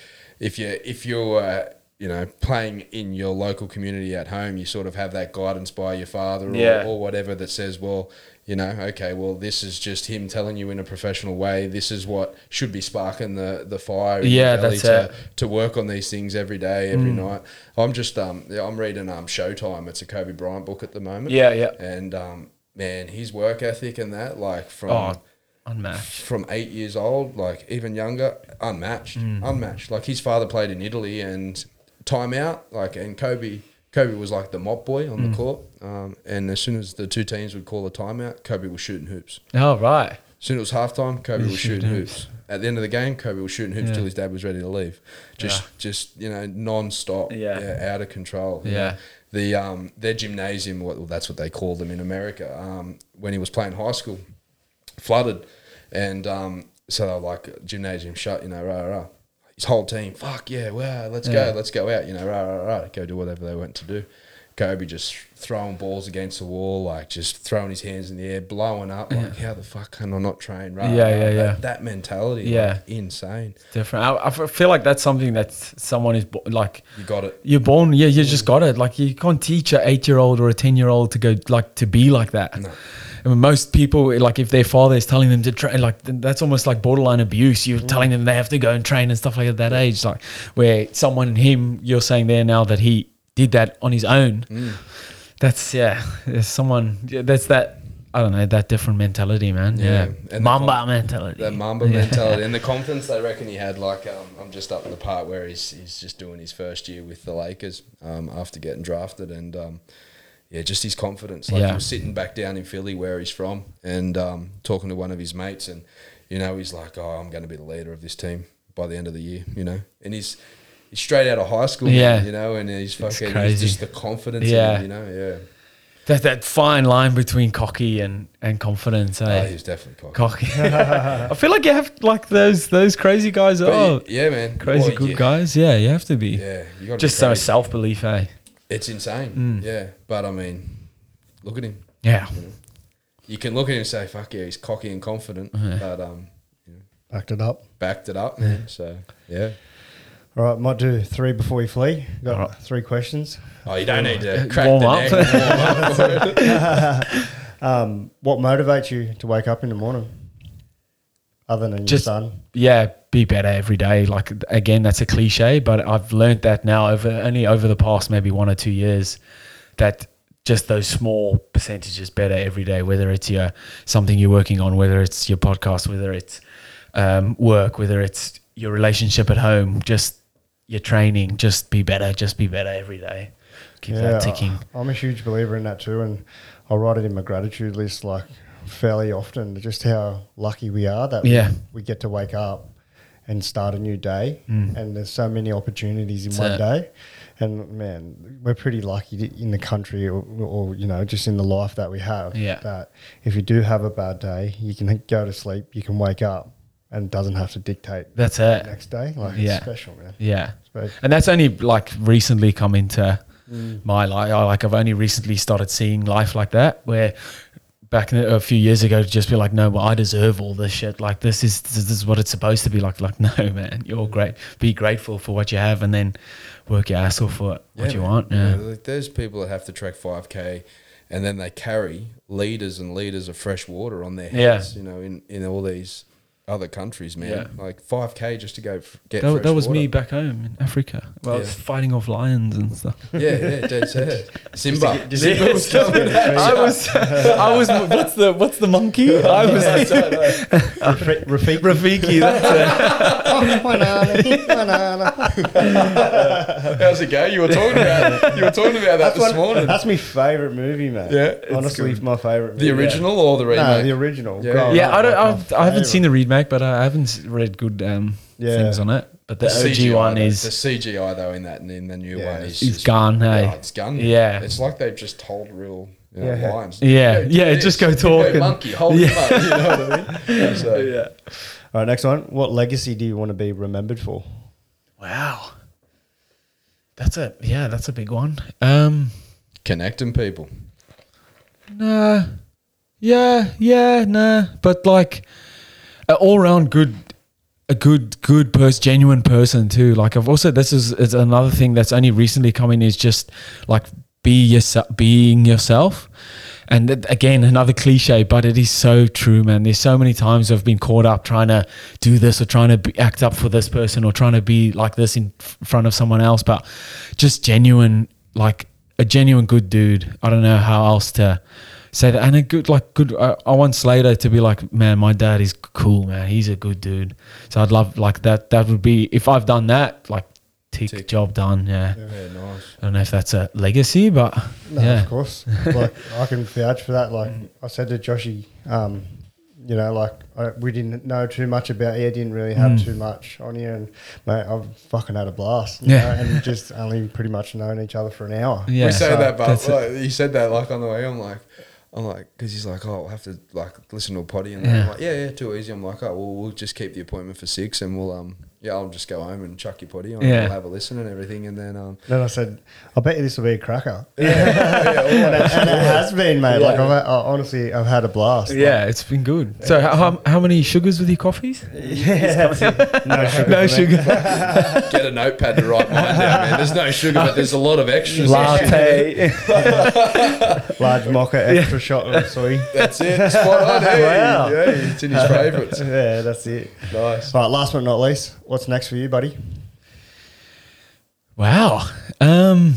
if you if you're uh, you know playing in your local community at home, you sort of have that guidance by your father or, Yeah. or whatever that says, well. You know, okay, well, this is just him telling you in a professional way. This is what should be sparking the the fire. Yeah, that's to, it. Mm. to work on these things every day, every night. I'm just um, yeah, I'm reading um, Showtime. It's a Kobe Bryant book at the moment. Yeah, yeah. And um, man, his work ethic and that, like from Oh, unmatched. from eight years old, like even younger, unmatched, Mm. unmatched. Like his father played in Italy and timeout, like and Kobe. Kobe was like the mop boy on Mm. the court, um, and as soon as the two teams would call a timeout, Kobe was shooting hoops. Oh, right. As soon as it was halftime, Kobe was shooting hoops. At the end of the game, Kobe was shooting hoops Yeah. till his dad was ready to leave. Just, just you know, non-stop. Yeah. out of control. Yeah. The um, their gymnasium, well, that's what they call them in America. Um, when he was playing high school, flooded, and um, so they were like gymnasium shut. You know, rah rah. rah. His whole team, fuck yeah, wow, let's Yeah. go, let's go out. You know, rah rah rah. Go do whatever they went to do. Kobe just throwing balls against the wall, like just throwing his hands in the air, blowing up. Like, how the fuck can I not train? Rah, Yeah, rah, yeah, that, yeah. That mentality, Yeah. like, insane. Different. I feel like that's something that someone is bo- like, You got it. you're born, yeah, you just got it. Like, you can't teach a eight year old or a 10 year old to go, like, to be like that. I mean, most people, like, if their father is telling them to train, like, that's almost like borderline abuse. You're mm. telling them they have to go and train and stuff like at that age. Like, where someone, him, you're saying there now that he did that on his own. That's, yeah, there's someone, yeah, that's that, I don't know, that different mentality, man. Yeah. Yeah. Mamba com- mentality. That Mamba mentality and the confidence they reckon he had. Like, um, I'm just up in the part where he's he's just doing his first year with the Lakers um, after getting drafted, and um, yeah, just his confidence. Like Yeah. he was sitting back down in Philly where he's from, and um, talking to one of his mates, and you know he's like, "Oh, I'm going to be the leader of this team by the end of the year," you know, and he's. He's straight out of high school, Yeah. you know, and he's fucking, he's just the confidence, Yeah. in him, you know, yeah. That that fine line between cocky and and confidence. Oh, Eh? he was definitely cocky. cocky. I feel like you have like those those crazy guys. But Oh, yeah, man, crazy Well, good yeah, guys. Yeah, you have to be. Yeah, you got Just so self belief. Eh? It's insane. Mm. Yeah. But I mean, look at him. Yeah. You can look at him and say, fuck yeah, he's cocky and confident, but um, Backed it up. backed it up, man. So, yeah. All right, might do three before you flee. Got All right. three questions. Oh, you don't need to crack Warm the up. neck. Warm up. Um, what motivates you to wake up in the morning? Other than Just- your son. Yeah, be better every day. Like again, that's a cliche, but I've learned that now over only over the past maybe one or two years that just those small percentages better every day. Whether it's your something you're working on, whether it's your podcast, whether it's um, work, whether it's your relationship at home, just your training, just be better, just be better every day. Keep that ticking. I, am a huge believer in that too, and I write it in my gratitude list like fairly often. Just how lucky we are that Yeah. we, we get to wake up and start a new day, and there's so many opportunities in Mm. That's one it. day. And man, we're pretty lucky in the country, or, or you know, just in the life that we have. Yeah. That if you do have a bad day, you can go to sleep, you can wake up, and doesn't have to dictate That's the it. next day. Like Yeah. it's special, man. Yeah. But And that's only like recently come into mm. my life. I, like I've only recently started seeing life like that, where back in the, a few years ago, to just be like, no, well, I deserve all this shit. Like this is this is what it's supposed to be. Like, like no, man, you're great. Be grateful for what you have, and then work your ass off for what Yeah, you man. want. Yeah. like there's people that have to trek 5k and then they carry liters and liters of fresh water on their heads, Yeah. heads, you know, in, in all these other countries, man. Yeah. Like 5k just to go f- get That, fresh that was water. me back home in Africa. Well, I was fighting off lions and stuff. Yeah, yeah, dead set. Simba. Simba was coming. I was, I was. What's the what's the monkey? I was Rafi- Rafiki. Rafiki. That's it. Banana, banana. How's it go? You were talking about you were talking about that That's, this one, morning. that's my favorite movie, man. Yeah, honestly, it's my favorite. The movie. original or the remake? No, the original. Yeah. Growing Yeah, I don't. I've, I haven't seen the remake, but I haven't read good um, Yeah. things on it. But the, OG CGI one though, is the CGI though in that in the new Yeah, one is is just- gone. Hey, Yeah, it's gone. Yeah. it's like they've just told real you know, Yeah. lines. Yeah, Go yeah, just go Go talk and- monkey, hold Yeah. him up. You know what I mean? So, yeah. All right, next one. What legacy do you want to be remembered for? Wow, that's a yeah, that's a big one. Um, Connecting people. nah, yeah, yeah, nah, but like an all round good. A good, good person, genuine person too. Like I've also, this is, is another thing that's only recently coming is just like be yourself, being yourself. And again, another cliche, but it is so true, man. There's so many times I've been caught up trying to do this or trying to be, act up for this person or trying to be like this in front of someone else, but just genuine, like a genuine good dude. I don't know how else to say that. And a good, like, good. I, I want Slater to be like, man, my dad is cool, man. He's a good dude. So I'd love like that. That would be if I've done that, like, tick, Tick. job done. Yeah. Yeah, nice. I don't know if that's a legacy, but No, yeah. of course. like I can vouch for that. Like I said to Joshy, um, you know, like I, we didn't know too much about you. Didn't really have too much on you, and mate, I've fucking had a blast. You Yeah. know, and just only pretty much known each other for an hour. Yeah. we say So that, but like, you said that like on the way. I'm like, I'm like, because he's like, oh, I'll have to like listen to a potty, and then I'm like, yeah, yeah, too easy. I'm like, oh, well, we'll just keep the appointment for six, and we'll um, yeah, I'll just go home and chuck your potty on, Yeah. and we'll have a listen and everything, and then um, Then I said, I bet you this will be a cracker. yeah, yeah, and, it, and it has been, mate. Like I've, I, honestly, I've had a blast. Like, Yeah, it's been good. So how, how, how many sugars with your coffees? yeah. no sugar. No sugar. get a notepad to write mine down, man. There's no sugar, but there's a lot of extras. Latte. Large mocha, extra shot of soy. That's it. Spot on. Hey, Wow. yeah, it's in his favourites. Yeah, that's it. Nice. Right, last but not least, what's next for you, buddy? wow. Um,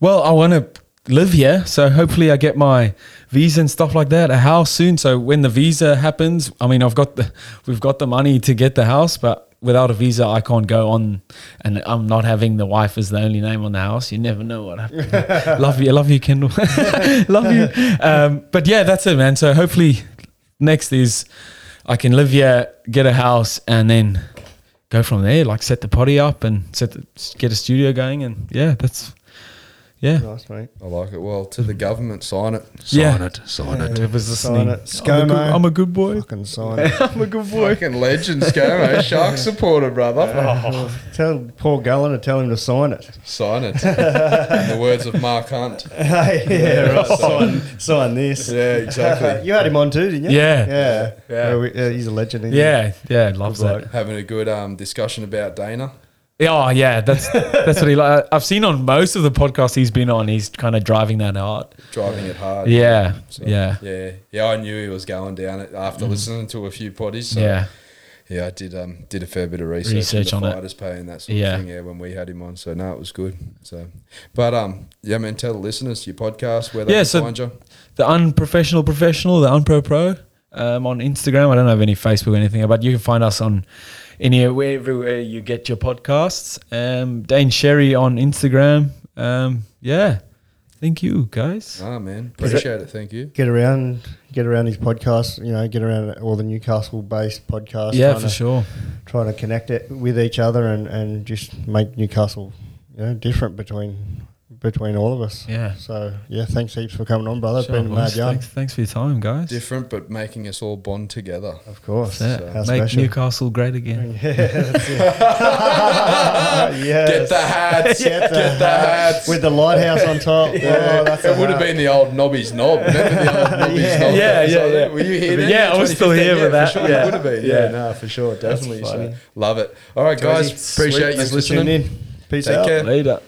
well, I want to live here, so hopefully I get my visa and stuff like that, a house soon. So when the visa happens, I mean, I've got the, we've got the money to get the house, but without a visa, I can't go on, and I'm not having the wife as the only name on the house. You never know what happens. love you, love you, Kendall. love you. Um, but yeah, that's it, man. So hopefully, next is I can live here, get a house, and then go from there. Like set the potty up and set the, get a studio going, and yeah, that's yeah. Nice, mate. I like it. Well, to the government, sign it. Yeah. Sign it. Sign it. Whoever's listening, Sign it. I'm a, ScoMo. good, I'm a good boy. Fucking sign it. I'm a good boy. Fucking legend, ScoMo. Shark supporter, brother. tell Paul Gallen to tell him to sign it. Sign it. In the words of Mark Hunt. yeah, right. sign, sign this. Yeah, exactly. you had him on too, didn't you? Yeah. Yeah. Yeah. we- yeah, he's a legend. Isn't Yeah, yeah, loves that. Having a good um, discussion about Dana. Oh yeah, that's that's what he like. I've seen on most of the podcasts he's been on. He's kind of driving that hard. driving it hard. Yeah, So, yeah, yeah, yeah. I knew he was going down it after listening to a few potties. So, yeah. yeah. I did um did a fair bit of research, Research on it. fighters pay and that sort Yeah. of thing. Yeah, when we had him on, so no, it was good. So, but um, yeah, man, tell the listeners your podcast where they Yeah, can so- find you. The unprofessional professional, the unpro pro, um, on Instagram. I don't have any Facebook or anything, but you can find us on anywhere everywhere you get your podcasts. Um, Dane Sherry on Instagram. Um, yeah, thank you guys. Ah, man, appreciate it. Thank you. Get around, get around his podcast. You know, get around all the Newcastle-based podcasts. Yeah, trying for to, sure. Trying to connect it with each other and, and just make Newcastle, you know, different between between all of us. Yeah. So yeah, thanks heaps for coming on, brother. It's Sure, been a boys. mad yarn. Thanks, thanks for your time, guys. Different, but making us all bond together. Of course. That's it. How Make special. Newcastle great again. yes. Get the hats. Get the, Get the hats. with the lighthouse on top. Oh, that's it would have been the old Nobby's knob. Remember the old Nobby's Yeah. knob? Yeah, that yeah, on yeah. Were you here then? Yeah, I was still here 2015? with that. For sure, Yeah. you would have been. Yeah, Yeah. no, for sure, definitely. So, love it. All right, guys, appreciate you listening. in. Peace Take out. care. Later.